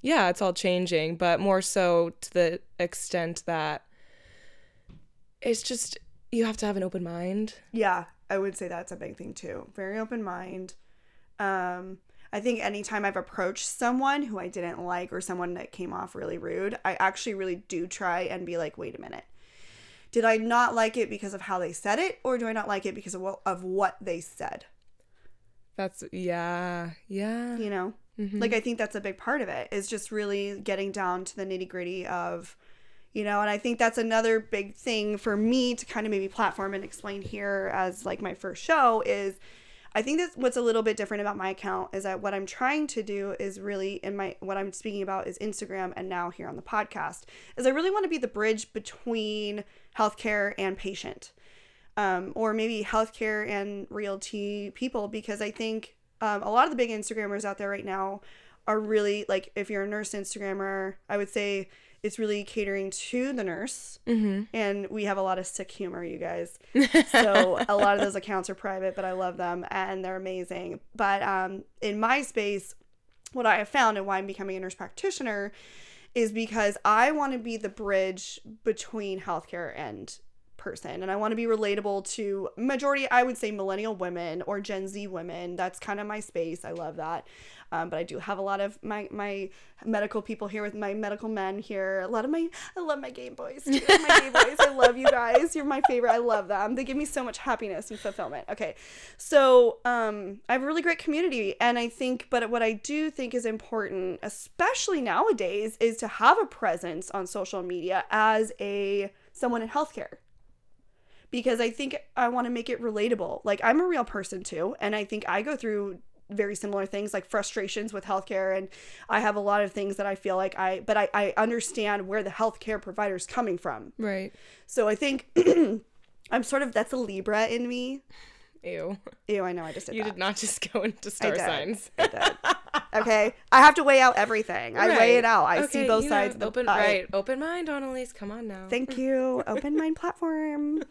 yeah, it's all changing, but more so to the extent that it's just you have to have an open mind. Yeah, I would say that's a big thing too. Very open mind. Um, I think anytime I've approached someone who I didn't like or someone that came off really rude, I actually really do try and be like, wait a minute. Did I not like it because of how they said it, or do I not like it because of what, of what they said? That's yeah, yeah. You know, mm-hmm. like I think that's a big part of it is just really getting down to the nitty gritty of, you know, and I think that's another big thing for me to kind of maybe platform and explain here as like my first show is I think that's what's a little bit different about my account is that what I'm trying to do is really in my what I'm speaking about is Instagram and now here on the podcast is I really want to be the bridge between healthcare and patient. Um, or maybe healthcare and realty people because I think um, a lot of the big Instagrammers out there right now are really like if you're a nurse Instagrammer, I would say it's really catering to the nurse. Mm-hmm. And we have a lot of sick humor, you guys. <laughs> so a lot of those accounts are private, but I love them and they're amazing. But um, in my space, what I have found and why I'm becoming a nurse practitioner is because I want to be the bridge between healthcare and person. And I want to be relatable to majority I would say millennial women or Gen Z women. That's kind of my space I love that. Um, but I do have a lot of my my medical people here with my medical men here. A lot of my I love my gay boys. My gay boys. I love you guys. You're my favorite. I love them. They give me so much happiness and fulfillment. Okay. So um I have a really great community and I think but what I do think is important especially nowadays is to have a presence on social media as a someone in healthcare because I think I want to make it relatable. Like I'm a real person too, and I think I go through very similar things like frustrations with healthcare and I have a lot of things that I feel like I but I, I understand where the healthcare provider is coming from. Right. So I think <clears throat> I'm sort of that's a Libra in me. Ew. Ew, I know I just did You that. did not just go into star did. signs. I. <laughs> Okay. I have to weigh out everything. I weigh it out. I see both know, sides of the open I- right. Open mind, Annalise. Come on now. Thank you. <laughs> Open mind platform.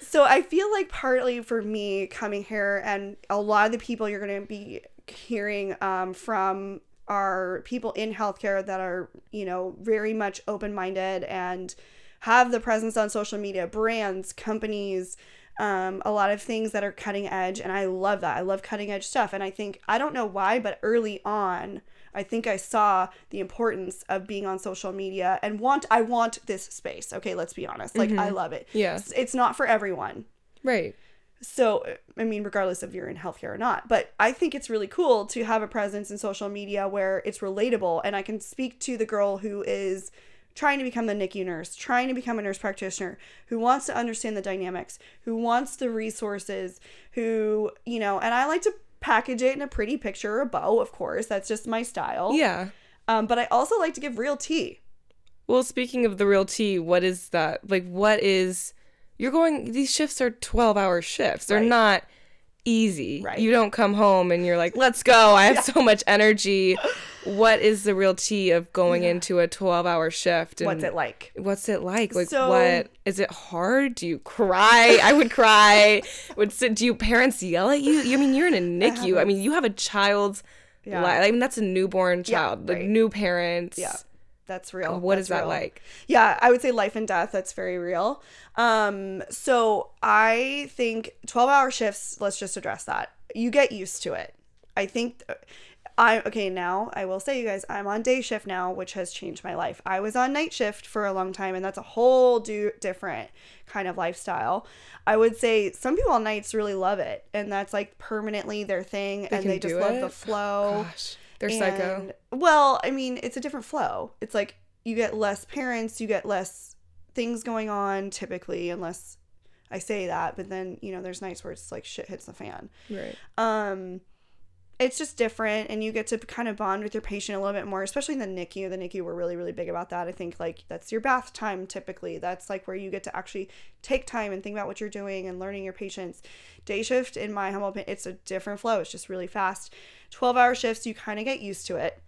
So I feel like partly for me coming here and a lot of the people you're going to be hearing um, from are people in healthcare that are, you know, very much open minded and have the presence on social media, brands, companies, um, a lot of things that are cutting edge. And I love that. I love cutting edge stuff. And I think, I don't know why, but early on, I think I saw the importance of being on social media and want I want this space. Okay, let's be honest. Like I love it. Yeah. It's, it's not for everyone. Right. So, I mean, regardless of you're in healthcare or not, but I think it's really cool to have a presence in social media where it's relatable and I can speak to the girl who is trying to become the NICU nurse, trying to become a nurse practitioner, who wants to understand the dynamics, who wants the resources, who, you know, and I like to package it in a pretty picture or a bow, of course. That's just my style. Yeah. Um, but I also like to give real tea. Well, speaking of the real tea, what is that? Like, what is. You're going. These shifts are 12 hour shifts. They're Right. not easy. Right. You don't come home and you're like, let's go. I have so much energy. <laughs> What is the real tea of going into a 12 hour shift? And What's it like? What's it like? Like, So- what is it hard? Do you cry? I would cry. <laughs> Would sit, do you parents yell at you? You I mean you're in a <laughs> NICU. I mean you have a child's Yeah. life. I mean that's a newborn child. Like right. new parents. Yeah. That's real. What That's is that real. like? Yeah, I would say life and death. That's very real. Um, so I think 12 hour shifts, let's just address that. You get used to it. I think I, okay, now I will say, you guys, I'm on day shift now, which has changed my life. I was on night shift for a long time, and that's a whole do, different kind of lifestyle. I would say some people on nights really love it, and that's like permanently their thing, and they just love it? the flow. Gosh. They're psycho. Well, I mean, it's a different flow. It's like you get less parents, you get less things going on typically, unless I say that. But then you know, there's nights where it's like shit hits the fan. Right. Um, it's just different, and you get to kind of bond with your patient a little bit more, especially in the NICU. The NICU were really, really big about that. I think like that's your bath time typically. That's like where you get to actually take time and think about what you're doing and learning your patients. Day shift, in my humble opinion, it's a different flow. It's just really fast. Twelve hour shifts, you kind of get used to it.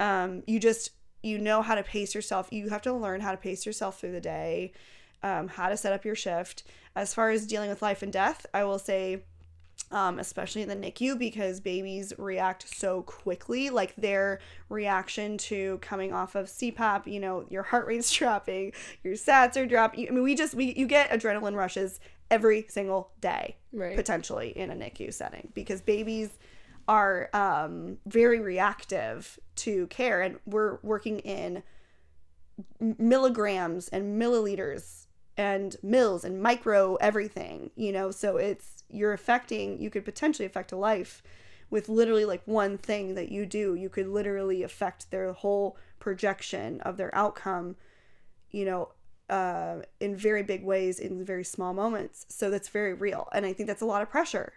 Um, you just you know how to pace yourself. You have to learn how to pace yourself through the day, um, how to set up your shift. As far as dealing with life and death, I will say um, especially in the NICU, because babies react so quickly. Like their reaction to coming off of CPAP, you know, your heart rate's <laughs> dropping, your SATs are dropping. I mean, we just we you get adrenaline rushes every single day, Right. potentially in a NICU setting, because babies are um, very reactive to care, and we're working in milligrams and milliliters and mils and micro everything, you know, so it's you're affecting, you could potentially affect a life with literally like one thing that you do. You could literally affect their whole projection of their outcome, you know, uh, in very big ways in very small moments. So that's very real. And I think that's a lot of pressure.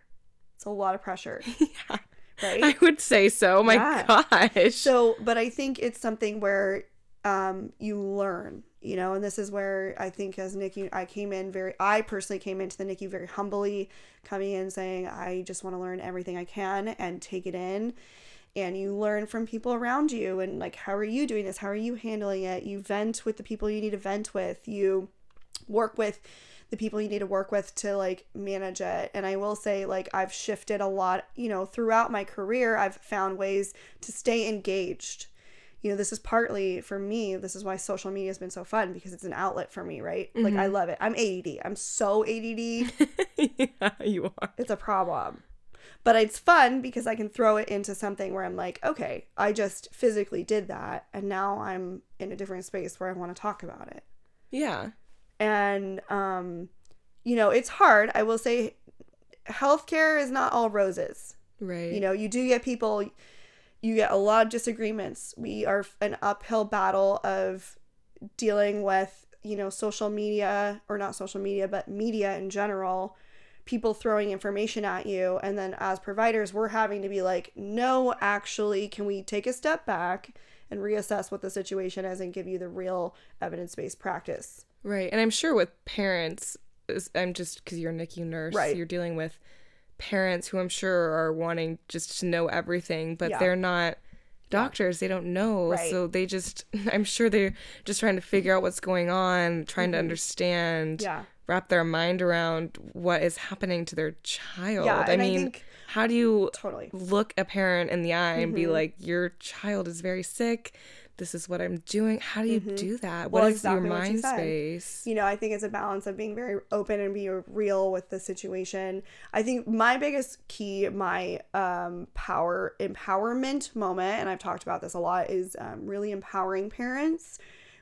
It's a lot of pressure. <laughs> Yeah. Right. I would say so. My Yeah. gosh. So, but I think it's something where um, you learn, you know, and this is where I think as NICU, I came in very, I personally came into the NICU very humbly, coming in saying, I just want to learn everything I can and take it in. And you learn from people around you and like, how are you doing this? How are you handling it? You vent with the people you need to vent with. You work with the people you need to work with to like manage it. And I will say, like, I've shifted a lot, you know, throughout my career, I've found ways to stay engaged. You know, this is partly for me, this is why social media has been so fun because it's an outlet for me, right? Like, I love it. I'm ADD. I'm so ADD. <laughs> yeah, you are. it's a problem. But it's fun because I can throw it into something where I'm like, okay, I just physically did that. And now I'm in a different space where I want to talk about it. Yeah. and um you know it's hard i will say healthcare is not all roses Right. you know you do get people you get a lot of disagreements we are an uphill battle of dealing with you know social media or not social media but media in general people throwing information at you and then as providers we're having to be like no actually can we take a step back and reassess what the situation is and give you the real evidence-based practice Right. And I'm sure with parents, I'm just because you're a NICU nurse, Right. you're dealing with parents who I'm sure are wanting just to know everything, but Yeah. they're not doctors. They don't know. Right. So they just, <laughs> I'm sure they're just trying to figure out what's going on, trying to understand, Mm-hmm. Yeah. wrap their mind around what is happening to their child. Yeah, I mean, I think How do you Totally. look a parent in the eye and be Mm-hmm. like, your child is very sick. This is what I'm doing. How do you do that? What Mm-hmm. Well, is exactly your what you mind space? you know, I think it's a balance of being very open and being real with the situation. I think my biggest key, my um, power empowerment moment, and I've talked about this a lot, is um, really empowering parents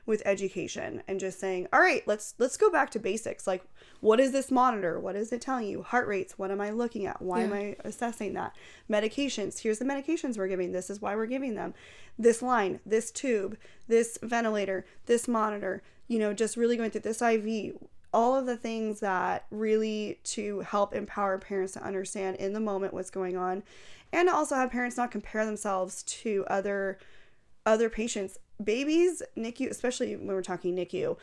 with education and just saying, all right, let's let's go back to basics. Like, what is this monitor? What is it telling you? Heart rates. What am I looking at? Why am I assessing that? Medications. Here's the medications we're giving. This is why we're giving them. This line, this tube, this ventilator, this monitor. You know, just really going through this IV. All of the things that really to help empower parents to understand in the moment what's going on, and also have parents not compare themselves to other other patients babies nicu especially when we're talking nicu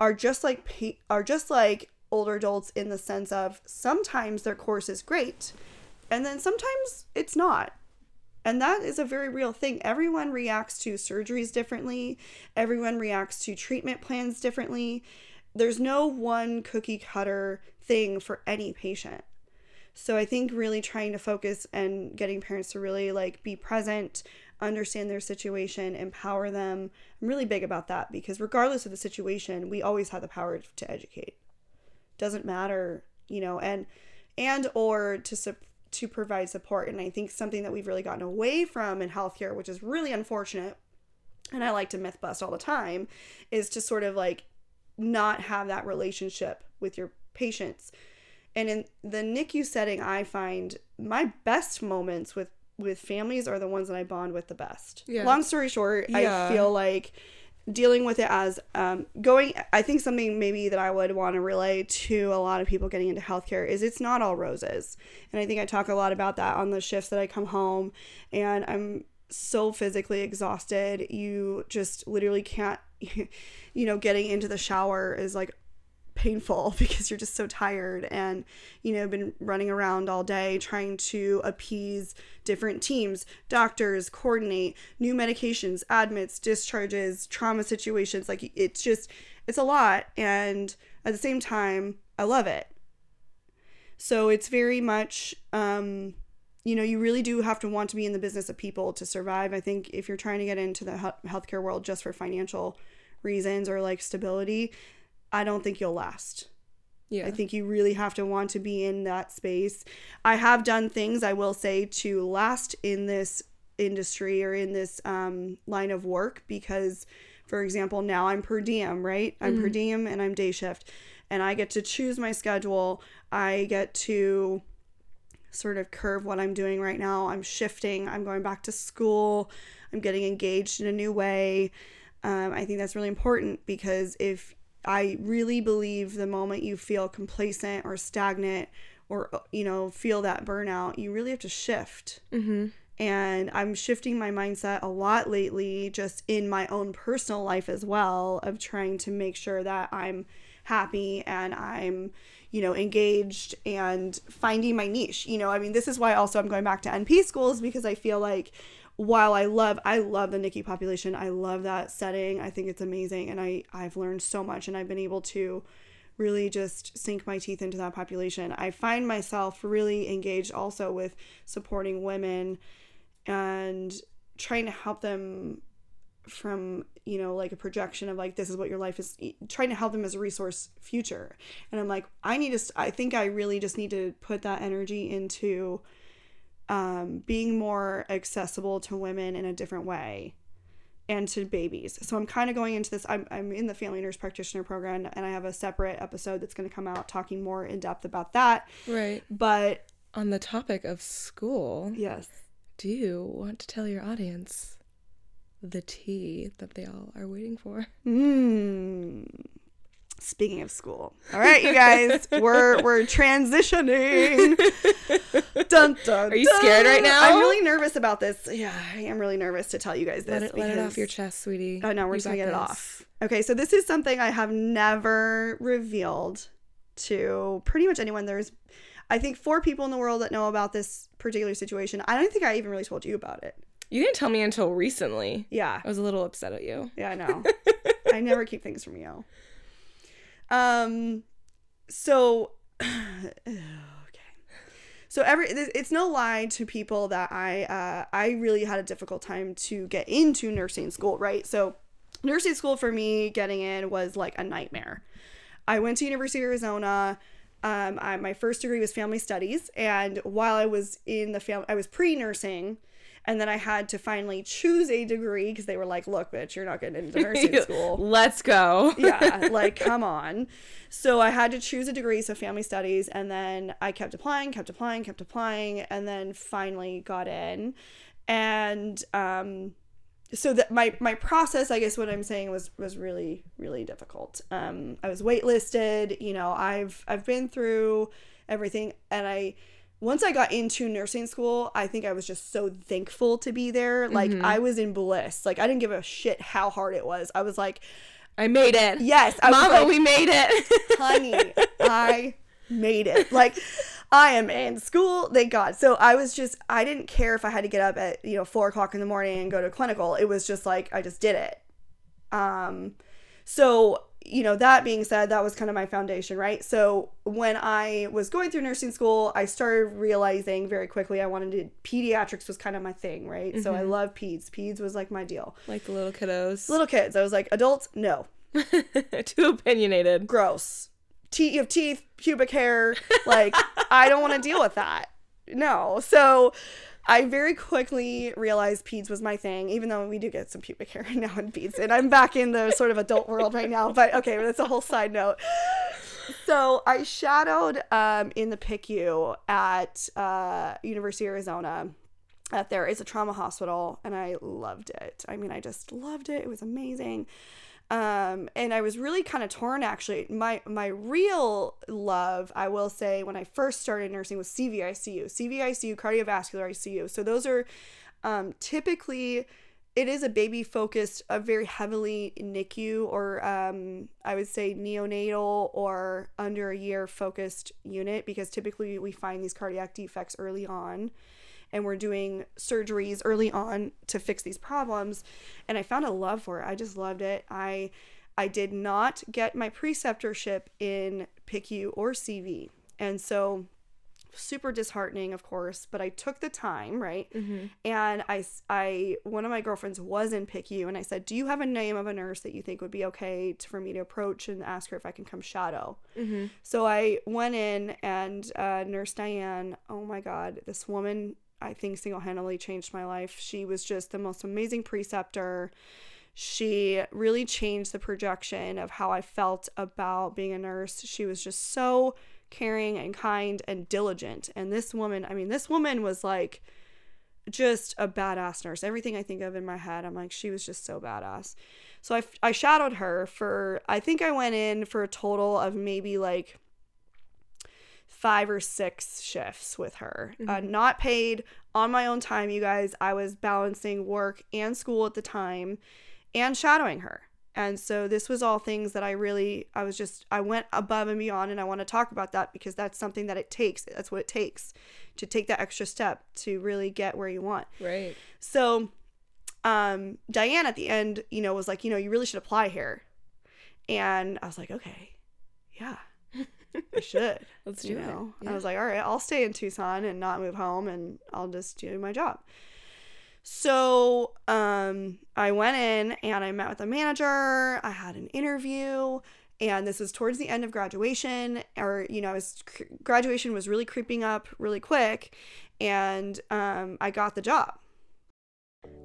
are just like are just like older adults in the sense of sometimes their course is great and then sometimes it's not. And that is a very real thing. Everyone reacts to surgeries differently. Everyone reacts to treatment plans differently. There's no one cookie cutter thing for any patient. So I think really trying to focus and getting parents to really like be present, understand their situation, empower them. I'm really big about that because regardless of the situation, we always have the power to educate. Doesn't matter, you know, and and or to sup- to provide support. And I think something that we've really gotten away from in healthcare, which is really unfortunate, and I like to myth bust all the time, is to sort of like not have that relationship with your patients and in the NICU setting, I find my best moments with with families are the ones that I bond with the best. Yeah. Long story short, Yeah. I feel like dealing with it as um, going. I think something maybe that I would want to relay to a lot of people getting into healthcare is it's not all roses, and I think I talk a lot about that on the shifts that I come home, and I'm so physically exhausted. You just literally can't. <laughs> You know, getting into the shower is like painful <laughs> because you're just so tired and you know been running around all day trying to appease different teams doctors coordinate new medications admits discharges trauma situations. Like it's just it's a lot and at the same time i love it. So it's very much um you know you really do have to want to be in the business of people to survive. I think if you're trying to get into the healthcare world just for financial reasons or like stability I don't think you'll last. Yeah. I think you really have to want to be in that space. I have done things I will say to last in this industry or in this um, line of work because, for example, now I'm per diem, right? I'm per diem and I'm day shift, and I get to choose my schedule. I get to sort of curve what I'm doing right now. I'm shifting. I'm going back to school. I'm getting engaged in a new way. Um, I think that's really important because if I really believe the moment you feel complacent or stagnant or, you know, feel that burnout, you really have to shift. mm-hmm. And I'm shifting my mindset a lot lately, just in my own personal life as well, of trying to make sure that I'm happy and I'm, you know, engaged and finding my niche. You know, I mean, this is why also I'm going back to NP schools because I feel like while I love I love the NICU population, I love that setting. I think it's amazing and I I've learned so much and I've been able to really just sink my teeth into that population. I find myself really engaged also with supporting women and trying to help them from you know like a projection of like this is what your life is trying to help them as a resource future and i'm like i need to i think i really just need to put that energy into um, being more accessible to women in a different way and to babies so i'm kind of going into this I'm, I'm in the family nurse practitioner program and i have a separate episode that's going to come out talking more in depth about that Right. but On the topic of school, yes do you want to tell your audience the tea that they all are waiting for? Mm. Speaking of school, all right, you guys, we're <laughs> we're transitioning. dun, dun, Are you scared right now? I'm really nervous about this. Yeah, I am really nervous to tell you guys this. Let it, let it off your chest, sweetie. Oh no, we're You just gonna get it off. Okay, so this is something I have never revealed to pretty much anyone. There's, I think, four people in the world that know about this particular situation. I don't think I even really told you about it. You didn't tell me until recently. Yeah, I was a little upset at you. Yeah, I know. <laughs> I never keep things from you. Um, so <sighs> okay. so every it's no lie to people that I uh, I really had a difficult time to get into nursing school, right? So nursing school for me getting in was like a nightmare. I went to University of Arizona. Um, I, my first degree was family studies, and while I was in the family, I was pre nursing, and then I had to finally choose a degree because they were like, "Look, bitch, you're not getting into nursing <laughs> school." Let's go. yeah, <laughs> like come on. So I had to choose a degree, so family studies, and then I kept applying, kept applying, kept applying, and then finally got in. And um, so that my my process, I guess, what I'm saying was was really really difficult. Um, I was waitlisted. You know, I've I've been through everything, and I once I got into nursing school, I think I was just so thankful to be there. Like I was in bliss. Like I didn't give a shit how hard it was. I was like, I made it. yes, I Mama, like, we made it. <laughs> honey, I made it. Like I am in school, thank God. So I was just I didn't care if I had to get up at, you know, four o'clock in the morning and go to clinical. It was just like I just did it. Um so you know, that being said, that was kind of my foundation, right? So when I was going through nursing school, I started realizing very quickly I wanted to pediatrics was kind of my thing, right? So I mm-hmm. love peds. Peds was like my deal. like the little kiddos. Little kids, I was like, adults, no. <laughs> Too opinionated. gross. Te- you have teeth, pubic hair. Like, I don't want to deal with that. No. So I very quickly realized peds was my thing, even though we do get some pubic hair <laughs> now in peds. And I'm back in the sort of adult world right now. But okay, that's a whole side note. So I shadowed um, in the PICU at uh, University of Arizona. At there is a trauma hospital, and I loved it. I mean, I just loved it. It was amazing um, and I was really kind of torn actually. My my real love, I will say, when I first started nursing was CVICU, CVICU, cardiovascular ICU. So those are um, typically it is a baby focused, a very heavily NICU or um, I would say neonatal or under a year focused unit because typically we find these cardiac defects early on and we're doing surgeries early on to fix these problems and i found a love for it. I just loved it. I i did not get my preceptorship in picu or cv and so super disheartening of course but i took the time right? And i i one of my girlfriends was in picu and i said do you have a name of a nurse that you think would be okay to, for me to approach and ask her if i can come shadow? So I went in and uh, Nurse Diane, oh my God, this woman, I think single handedly changed my life. She was just the most amazing preceptor. She really changed the projection of how I felt about being a nurse. She was just so caring and kind and diligent. And this woman, I mean, this woman was like just a badass nurse. Everything I think of in my head, I'm like, she was just so badass. So I, I shadowed her for, I think I went in for a total of maybe like five or six shifts with her. Uh, not paid on my own time, you guys. I was balancing work and school at the time and shadowing her. And so this was all things that I really, I was just, I went above and beyond. And I want to talk about that because that's something that it takes. That's what it takes to take that extra step to really get where you want. Right. So, um, Diane at the end, you know, was like, you know, you really should apply here. And I was like, okay, yeah, I should. <laughs> Let's do it. know, I was like, all right, I'll stay in Tucson and not move home, and I'll just do my job. So, um, I went in and I met with the manager. I had an interview, and this was towards the end of graduation, or you know, I was graduation was really creeping up really quick, and um, I got the job.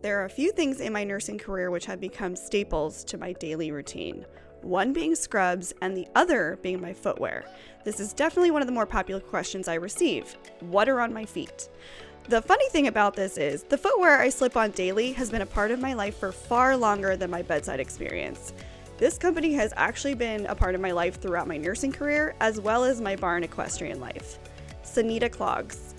There are a few things in my nursing career which have become staples to my daily routine. One being scrubs, and the other being my footwear. This is definitely one of the more popular questions I receive. What are on my feet? The funny thing about this is, the footwear I slip on daily has been a part of my life for far longer than my bedside experience. This company has actually been a part of my life throughout my nursing career, as well as my barn equestrian life. Sanita Clogs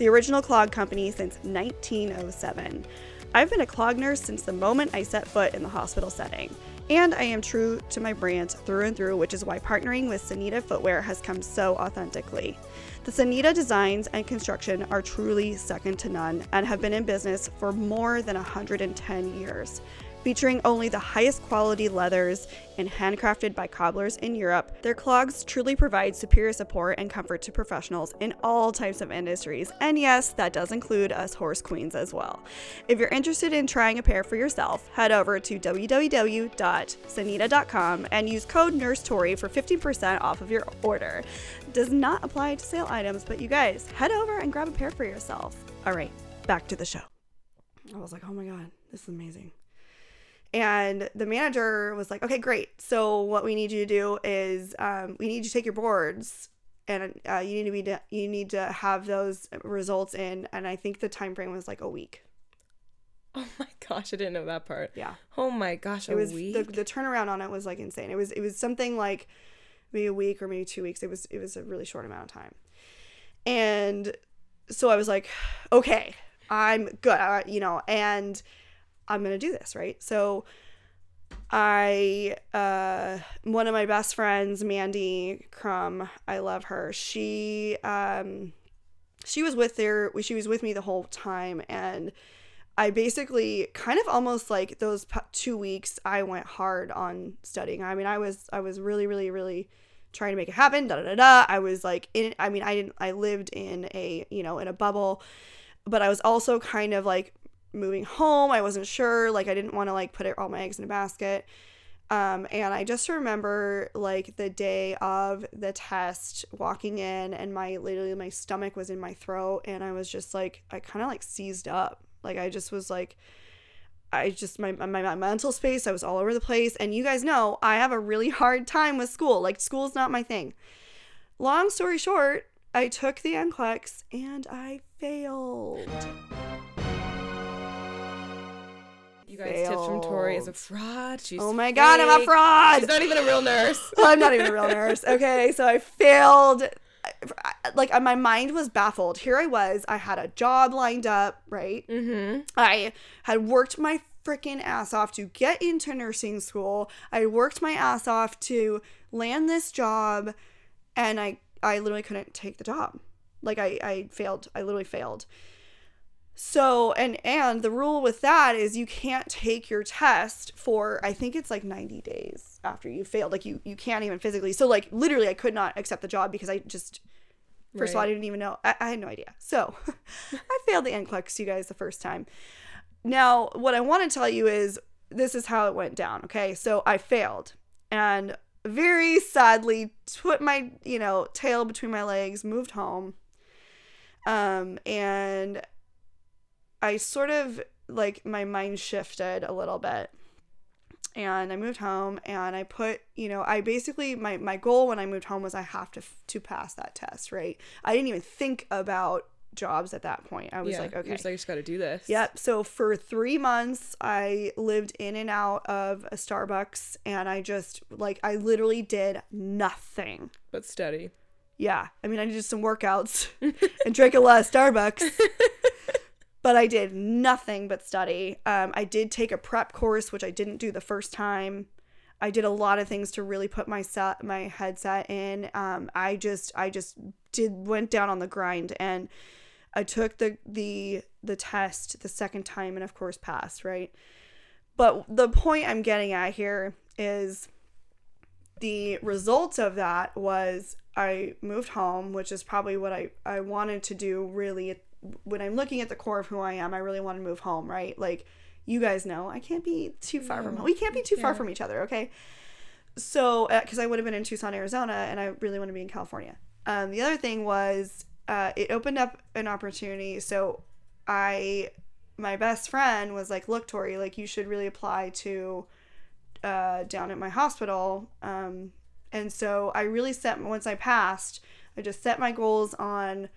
the original clog company since 1907. I've been a clog nurse since the moment I set foot in the hospital setting, and I am true to my brand through and through, which is why partnering with Sanita Footwear has come so authentically. The Sanita designs and construction are truly second to none and have been in business for more than 110 years. Featuring only the highest quality leathers and handcrafted by cobblers in Europe, their clogs truly provide superior support and comfort to professionals in all types of industries. And yes, that does include us horse queens as well. If you're interested in trying a pair for yourself, head over to www.sanita.com and use code NurseTori for 15% off of your order. Does not apply to sale items, but you guys, head over and grab a pair for yourself. All right, back to the show. I was like, oh my God, this is amazing. And the manager was like, okay, great. So what we need you to do is um, we need you to take your boards and uh, you need to be you need to have those results in and I think the time frame was like a week. Oh my gosh, I didn't know that part. Yeah. Oh my gosh, a It was week. the, the turnaround on it was like insane. It was it was something like maybe a week or maybe two weeks. It was it was a really short amount of time. And so I was like, okay, I'm good. I, you know, and I'm gonna do this right. So I uh one of my best friends, Mandy Crum, I love her. She um she was with there she was with me the whole time and I basically kind of almost like those 2 weeks I went hard on studying. I mean, I was I was really really really trying to make it happen. Da da da da. I was like in I mean, I didn't I lived in a, you know, in a bubble, but I was also kind of like moving home. I wasn't sure. Like I didn't want to like put it, all my eggs in a basket. Um, and I just remember like the day of the test walking in and my literally my stomach was in my throat and I was just like I kind of like seized up. Like I just was like I just my, my my mental space I was all over the place and you guys know I have a really hard time with school. Like school's not my thing. Long story short, I took the NCLEX and I failed. You guys, tips from Tori is a fraud. She's Oh my god, I'm a fraud. She's not even a real nurse. <laughs> I'm not even a real nurse. <laughs> Okay, so I failed. Like my mind was baffled. Here I was. I had a job lined up, right? mm-hmm. I had worked my freaking ass off to get into nursing school. I worked my ass off to land this job, and I I literally couldn't take the job. Like I I failed. I literally failed. So and and the rule with that is you can't take your test for I think it's like 90 days after you failed. Like you you can't even physically. So like literally I could not accept the job because I just first of all I didn't even know. I, I had no idea. So <laughs> I failed the NCLEX you guys the first time. Now what I want to tell you is this is how it went down. Okay, so I failed and very sadly put my you know tail between my legs, moved home. Um and I sort of like my mind shifted a little bit. And I moved home and I put, you know, I basically my my goal when I moved home was I have to to pass that test, right? I didn't even think about jobs at that point. I was yeah, like, okay. Like, I just got to do this. Yep. So for three months, I lived in and out of a Starbucks and I just, like, I literally did nothing. But study. Yeah. I mean, I did some workouts <laughs> and drank a lot of Starbucks, <laughs> but I did nothing but study. Um, I did take a prep course, which I didn't do the first time. I did a lot of things to really put my set, my headset in. Um, I just, I just did went down on the grind and I took the the the test the second time and of course passed, right? But the point I'm getting at here is the result of that was I moved home, which is probably what I, I wanted to do really when I'm looking at the core of who I am, I really want to move home, right? Like you guys know, I can't be too far from home. we can't be too far from each other, okay? So, because I would have been in Tucson, Arizona, and I really want to be in California. Um, the other thing was uh, it opened up an opportunity. So, I, my best friend was like, "Look, Tori, like you should really apply to uh, down at my hospital." Um, and so I really set once I passed, I just set my goals on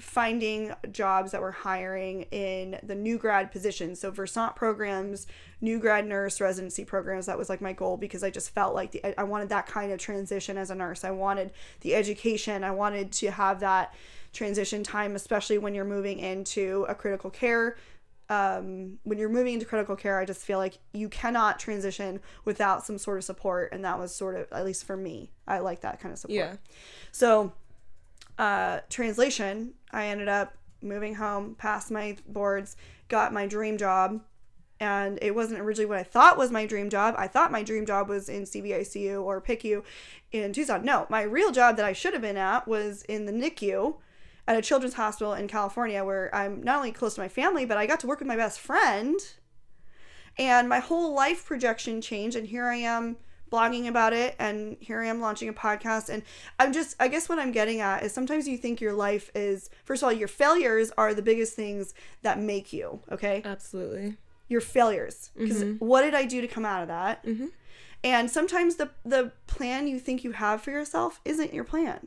finding jobs that were hiring in the new grad positions. So Versant programs, new grad nurse residency programs. That was like my goal because I just felt like the, I wanted that kind of transition as a nurse. I wanted the education. I wanted to have that transition time, especially when you're moving into a critical care. Um, when you're moving into critical care, I just feel like you cannot transition without some sort of support, and that was sort of at least for me. I like that kind of support. Yeah. So, uh, translation, I ended up moving home, passed my boards, got my dream job, and it wasn't originally what I thought was my dream job. I thought my dream job was in CVICU or PICU in Tucson. No, my real job that I should have been at was in the NICU at a children's hospital in California where I'm not only close to my family, but I got to work with my best friend. And my whole life projection changed and here I am blogging about it and here I am launching a podcast and I'm just I guess what I'm getting at is sometimes you think your life is first of all your failures are the biggest things that make you, okay? Absolutely. Your failures. Cuz what did I do to come out of that? Mm-hmm. And sometimes the the plan you think you have for yourself isn't your plan.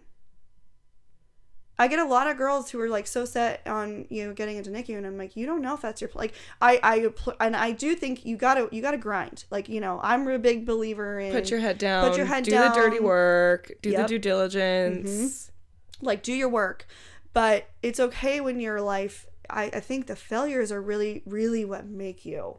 I get a lot of girls who are like so set on you know getting into NICU, and I'm like, you don't know if that's your pl-. like. I I pl- and I do think you gotta you gotta grind. Like you know, I'm a big believer in Put your head down. Put your head do down. Do the dirty work. Do Yep. the due diligence. Mm-hmm. like do your work, but it's okay when your life. I I think the failures are really really what make you.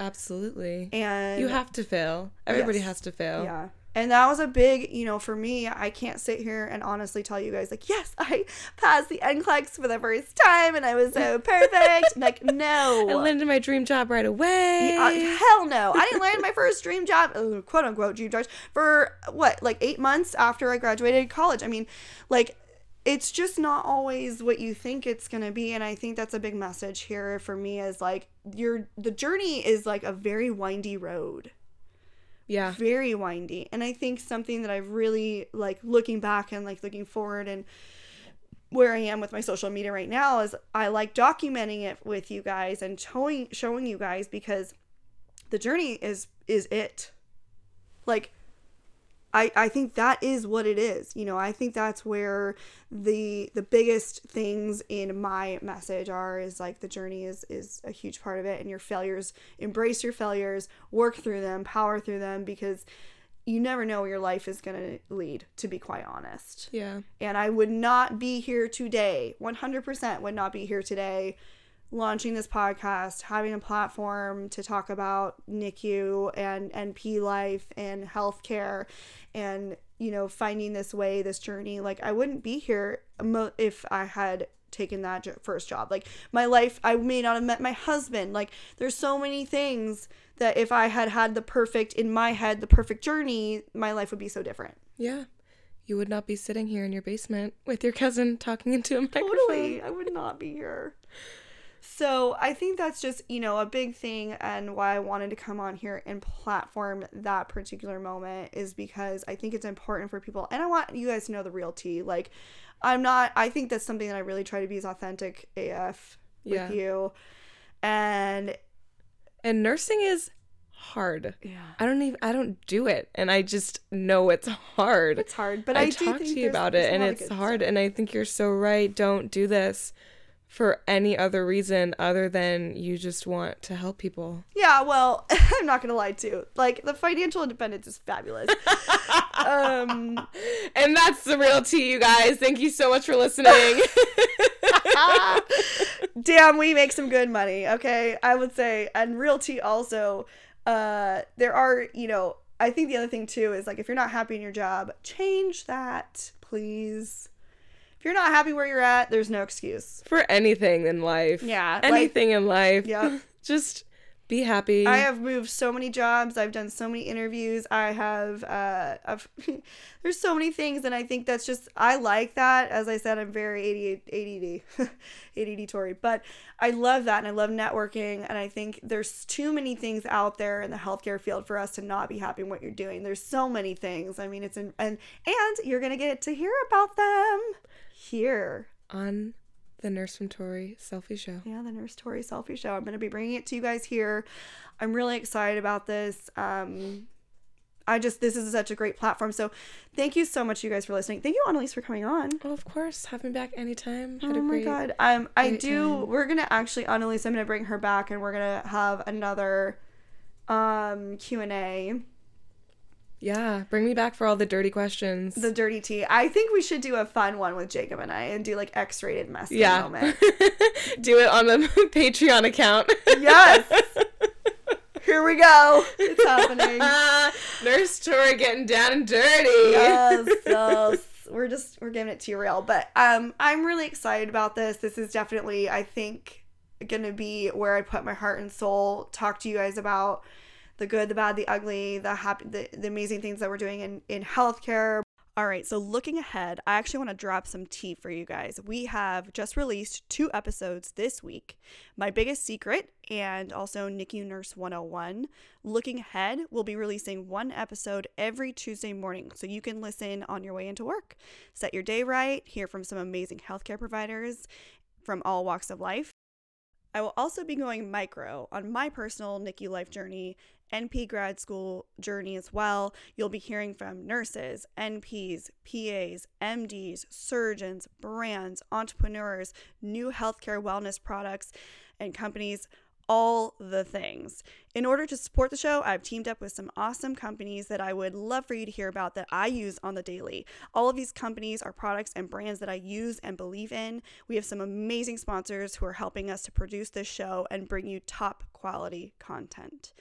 Absolutely. And You have to fail. Everybody Yes. has to fail. Yeah. And that was a big, you know, for me, I can't sit here and honestly tell you guys, like, yes, I <laughs> passed the NCLEX for the first time and I was so <laughs> perfect. like, no. I landed my dream job right away. Uh, hell no. I didn't land my <laughs> first dream job, uh, quote unquote, dream job, for what, like eight months after I graduated college. I mean, like, it's just not always what you think it's going to be. And I think that's a big message here for me is like, your, the journey is like a very windy road yeah. very windy and i think something that i've really like looking back and like looking forward and where i am with my social media right now is i like documenting it with you guys and showing showing you guys because the journey is is it like I, I think that is what it is. You know, I think that's where the the biggest things in my message are is like the journey is is a huge part of it and your failures embrace your failures, work through them, power through them because you never know where your life is going to lead to be quite honest. Yeah. And I would not be here today, 100% would not be here today launching this podcast, having a platform to talk about NICU and NP life and healthcare and, you know, finding this way, this journey. Like, I wouldn't be here if I had taken that first job. Like, my life, I may not have met my husband. Like, there's so many things that if I had had the perfect, in my head, the perfect journey, my life would be so different. Yeah. You would not be sitting here in your basement with your cousin talking into a microphone. Totally. I would not be here. So I think that's just, you know, a big thing and why I wanted to come on here and platform that particular moment is because I think it's important for people and I want you guys to know the real tea. Like I'm not I think that's something that I really try to be as authentic AF with Yeah. you. And And nursing is hard. yeah. I don't even I don't do it and I just know it's hard. It's hard, but I, I, think to you about it and it's hard stuff. and I think you're so right. Don't do this for any other reason other than you just want to help people. Yeah, well, <laughs> I'm not gonna lie too. Like the financial independence is fabulous. <laughs> um And that's the real tea, you guys. Thank you so much for listening. <laughs> damn we make some good money okay i would say and realty also uh there are you know i think the other thing too is like if you're not happy in your job change that please if you're not happy where you're at there's no excuse for anything in life. Yeah, like- Anything in life. Yeah, <laughs> Just be happy. I have moved so many jobs. I've done so many interviews. I have, uh, I've, <laughs> there's so many things, and I think that's just I like that. As I said, I'm very ADD, ADD, ADD Tori, but I love that, and I love networking. And I think there's too many things out there in the healthcare field for us to not be happy in what you're doing. There's so many things. I mean, it's in, and and you're gonna get to hear about them here. on the Nurse from Tori Cellfie show. Yeah, the Nurse Tori Cellfie Show. I'm going to be bringing it to you guys here. I'm really excited about this. Um, I just, this is such a great platform. So thank you so much, you guys, for listening. Thank you, Annalise, for coming on. Oh, of course. Have me back anytime. Had Oh my God. Um, I do, time. we're going to actually, Annalise, I'm going to bring her back and we're going to have another um Q&A. Yeah. Bring me back for all the dirty questions. The dirty tea. I think we should do a fun one with Jacob and I and do like X-rated messy yeah. moment. <laughs> Do it on the <laughs> Patreon account. Yes. <laughs> Here we go. It's happening. Nurse Tori getting down and dirty. yes, yes. We're just we're giving it to you real, but um, I'm really excited about this. This is definitely, I think, going to be where I put my heart and soul, talk to you guys about the good, the bad, the ugly, the happy, the, the amazing things that we're doing in, in healthcare. All right, so looking ahead, I actually want to drop some tea for you guys. We have just released two episodes this week My Biggest Secret and also NICU Nurse 101. Looking ahead, we'll be releasing one episode every Tuesday morning so you can listen on your way into work. Set your day right, hear from some amazing healthcare providers from all walks of life. I will also be going micro on my personal NICU life journey, NP grad school journey as well. You'll be hearing from nurses, NPs, PAs, MDs, surgeons, brands, entrepreneurs, new healthcare wellness products, and companies all the things. In order to support the show, I've teamed up with some awesome companies that I would love for you to hear about that I use on the daily. All of these companies are products and brands that I use and believe in. We have some amazing sponsors who are helping us to produce this show and bring you top quality content.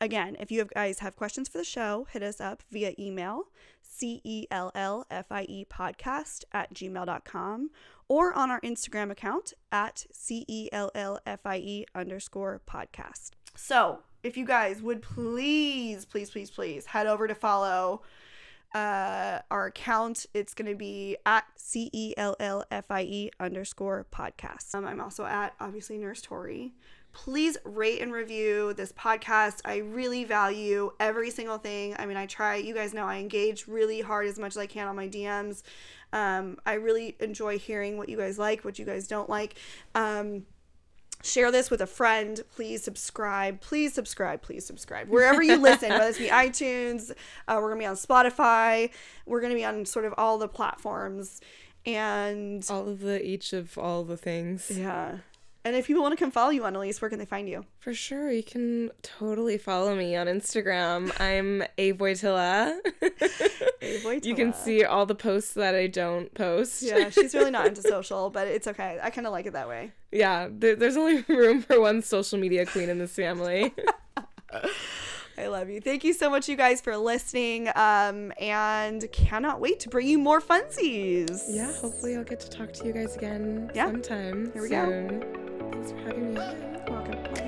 Again, if you guys have questions for the show, hit us up via email, C-E-L-L-F-I-E podcast at gmail.com or on our Instagram account at C-E-L-L-F-I-E underscore podcast. So if you guys would please, please, please, please head over to follow uh, our account. It's going to be at C E L L F I E underscore podcast. Um, I'm also at obviously Nurse Tori please rate and review this podcast. I really value every single thing. I mean, I try, you guys know I engage really hard as much as I can on my DMs. Um, I really enjoy hearing what you guys like, what you guys don't like. Um, share this with a friend. Please subscribe. Please subscribe. Please subscribe. Wherever you listen, whether it's be <laughs> iTunes, uh, we're going to be on Spotify, we're going to be on sort of all the platforms. And all of the each of all the things. Yeah. And if people want to come follow you, Annalise, where can they find you? For sure. You can totally follow me on Instagram. I'm <laughs> A Voytilla. You can see all the posts that I don't post. Yeah, she's really not into <laughs> social, but it's okay. I kind of like it that way. Yeah, there, there's only <laughs> room for one social media queen in this family. I love you. Thank you so much, you guys, for listening. Um, and cannot wait to bring you more funsies. Yeah, hopefully I'll get to talk to you guys again yeah. sometime. Here we soon. go. Thanks for having me. Welcome.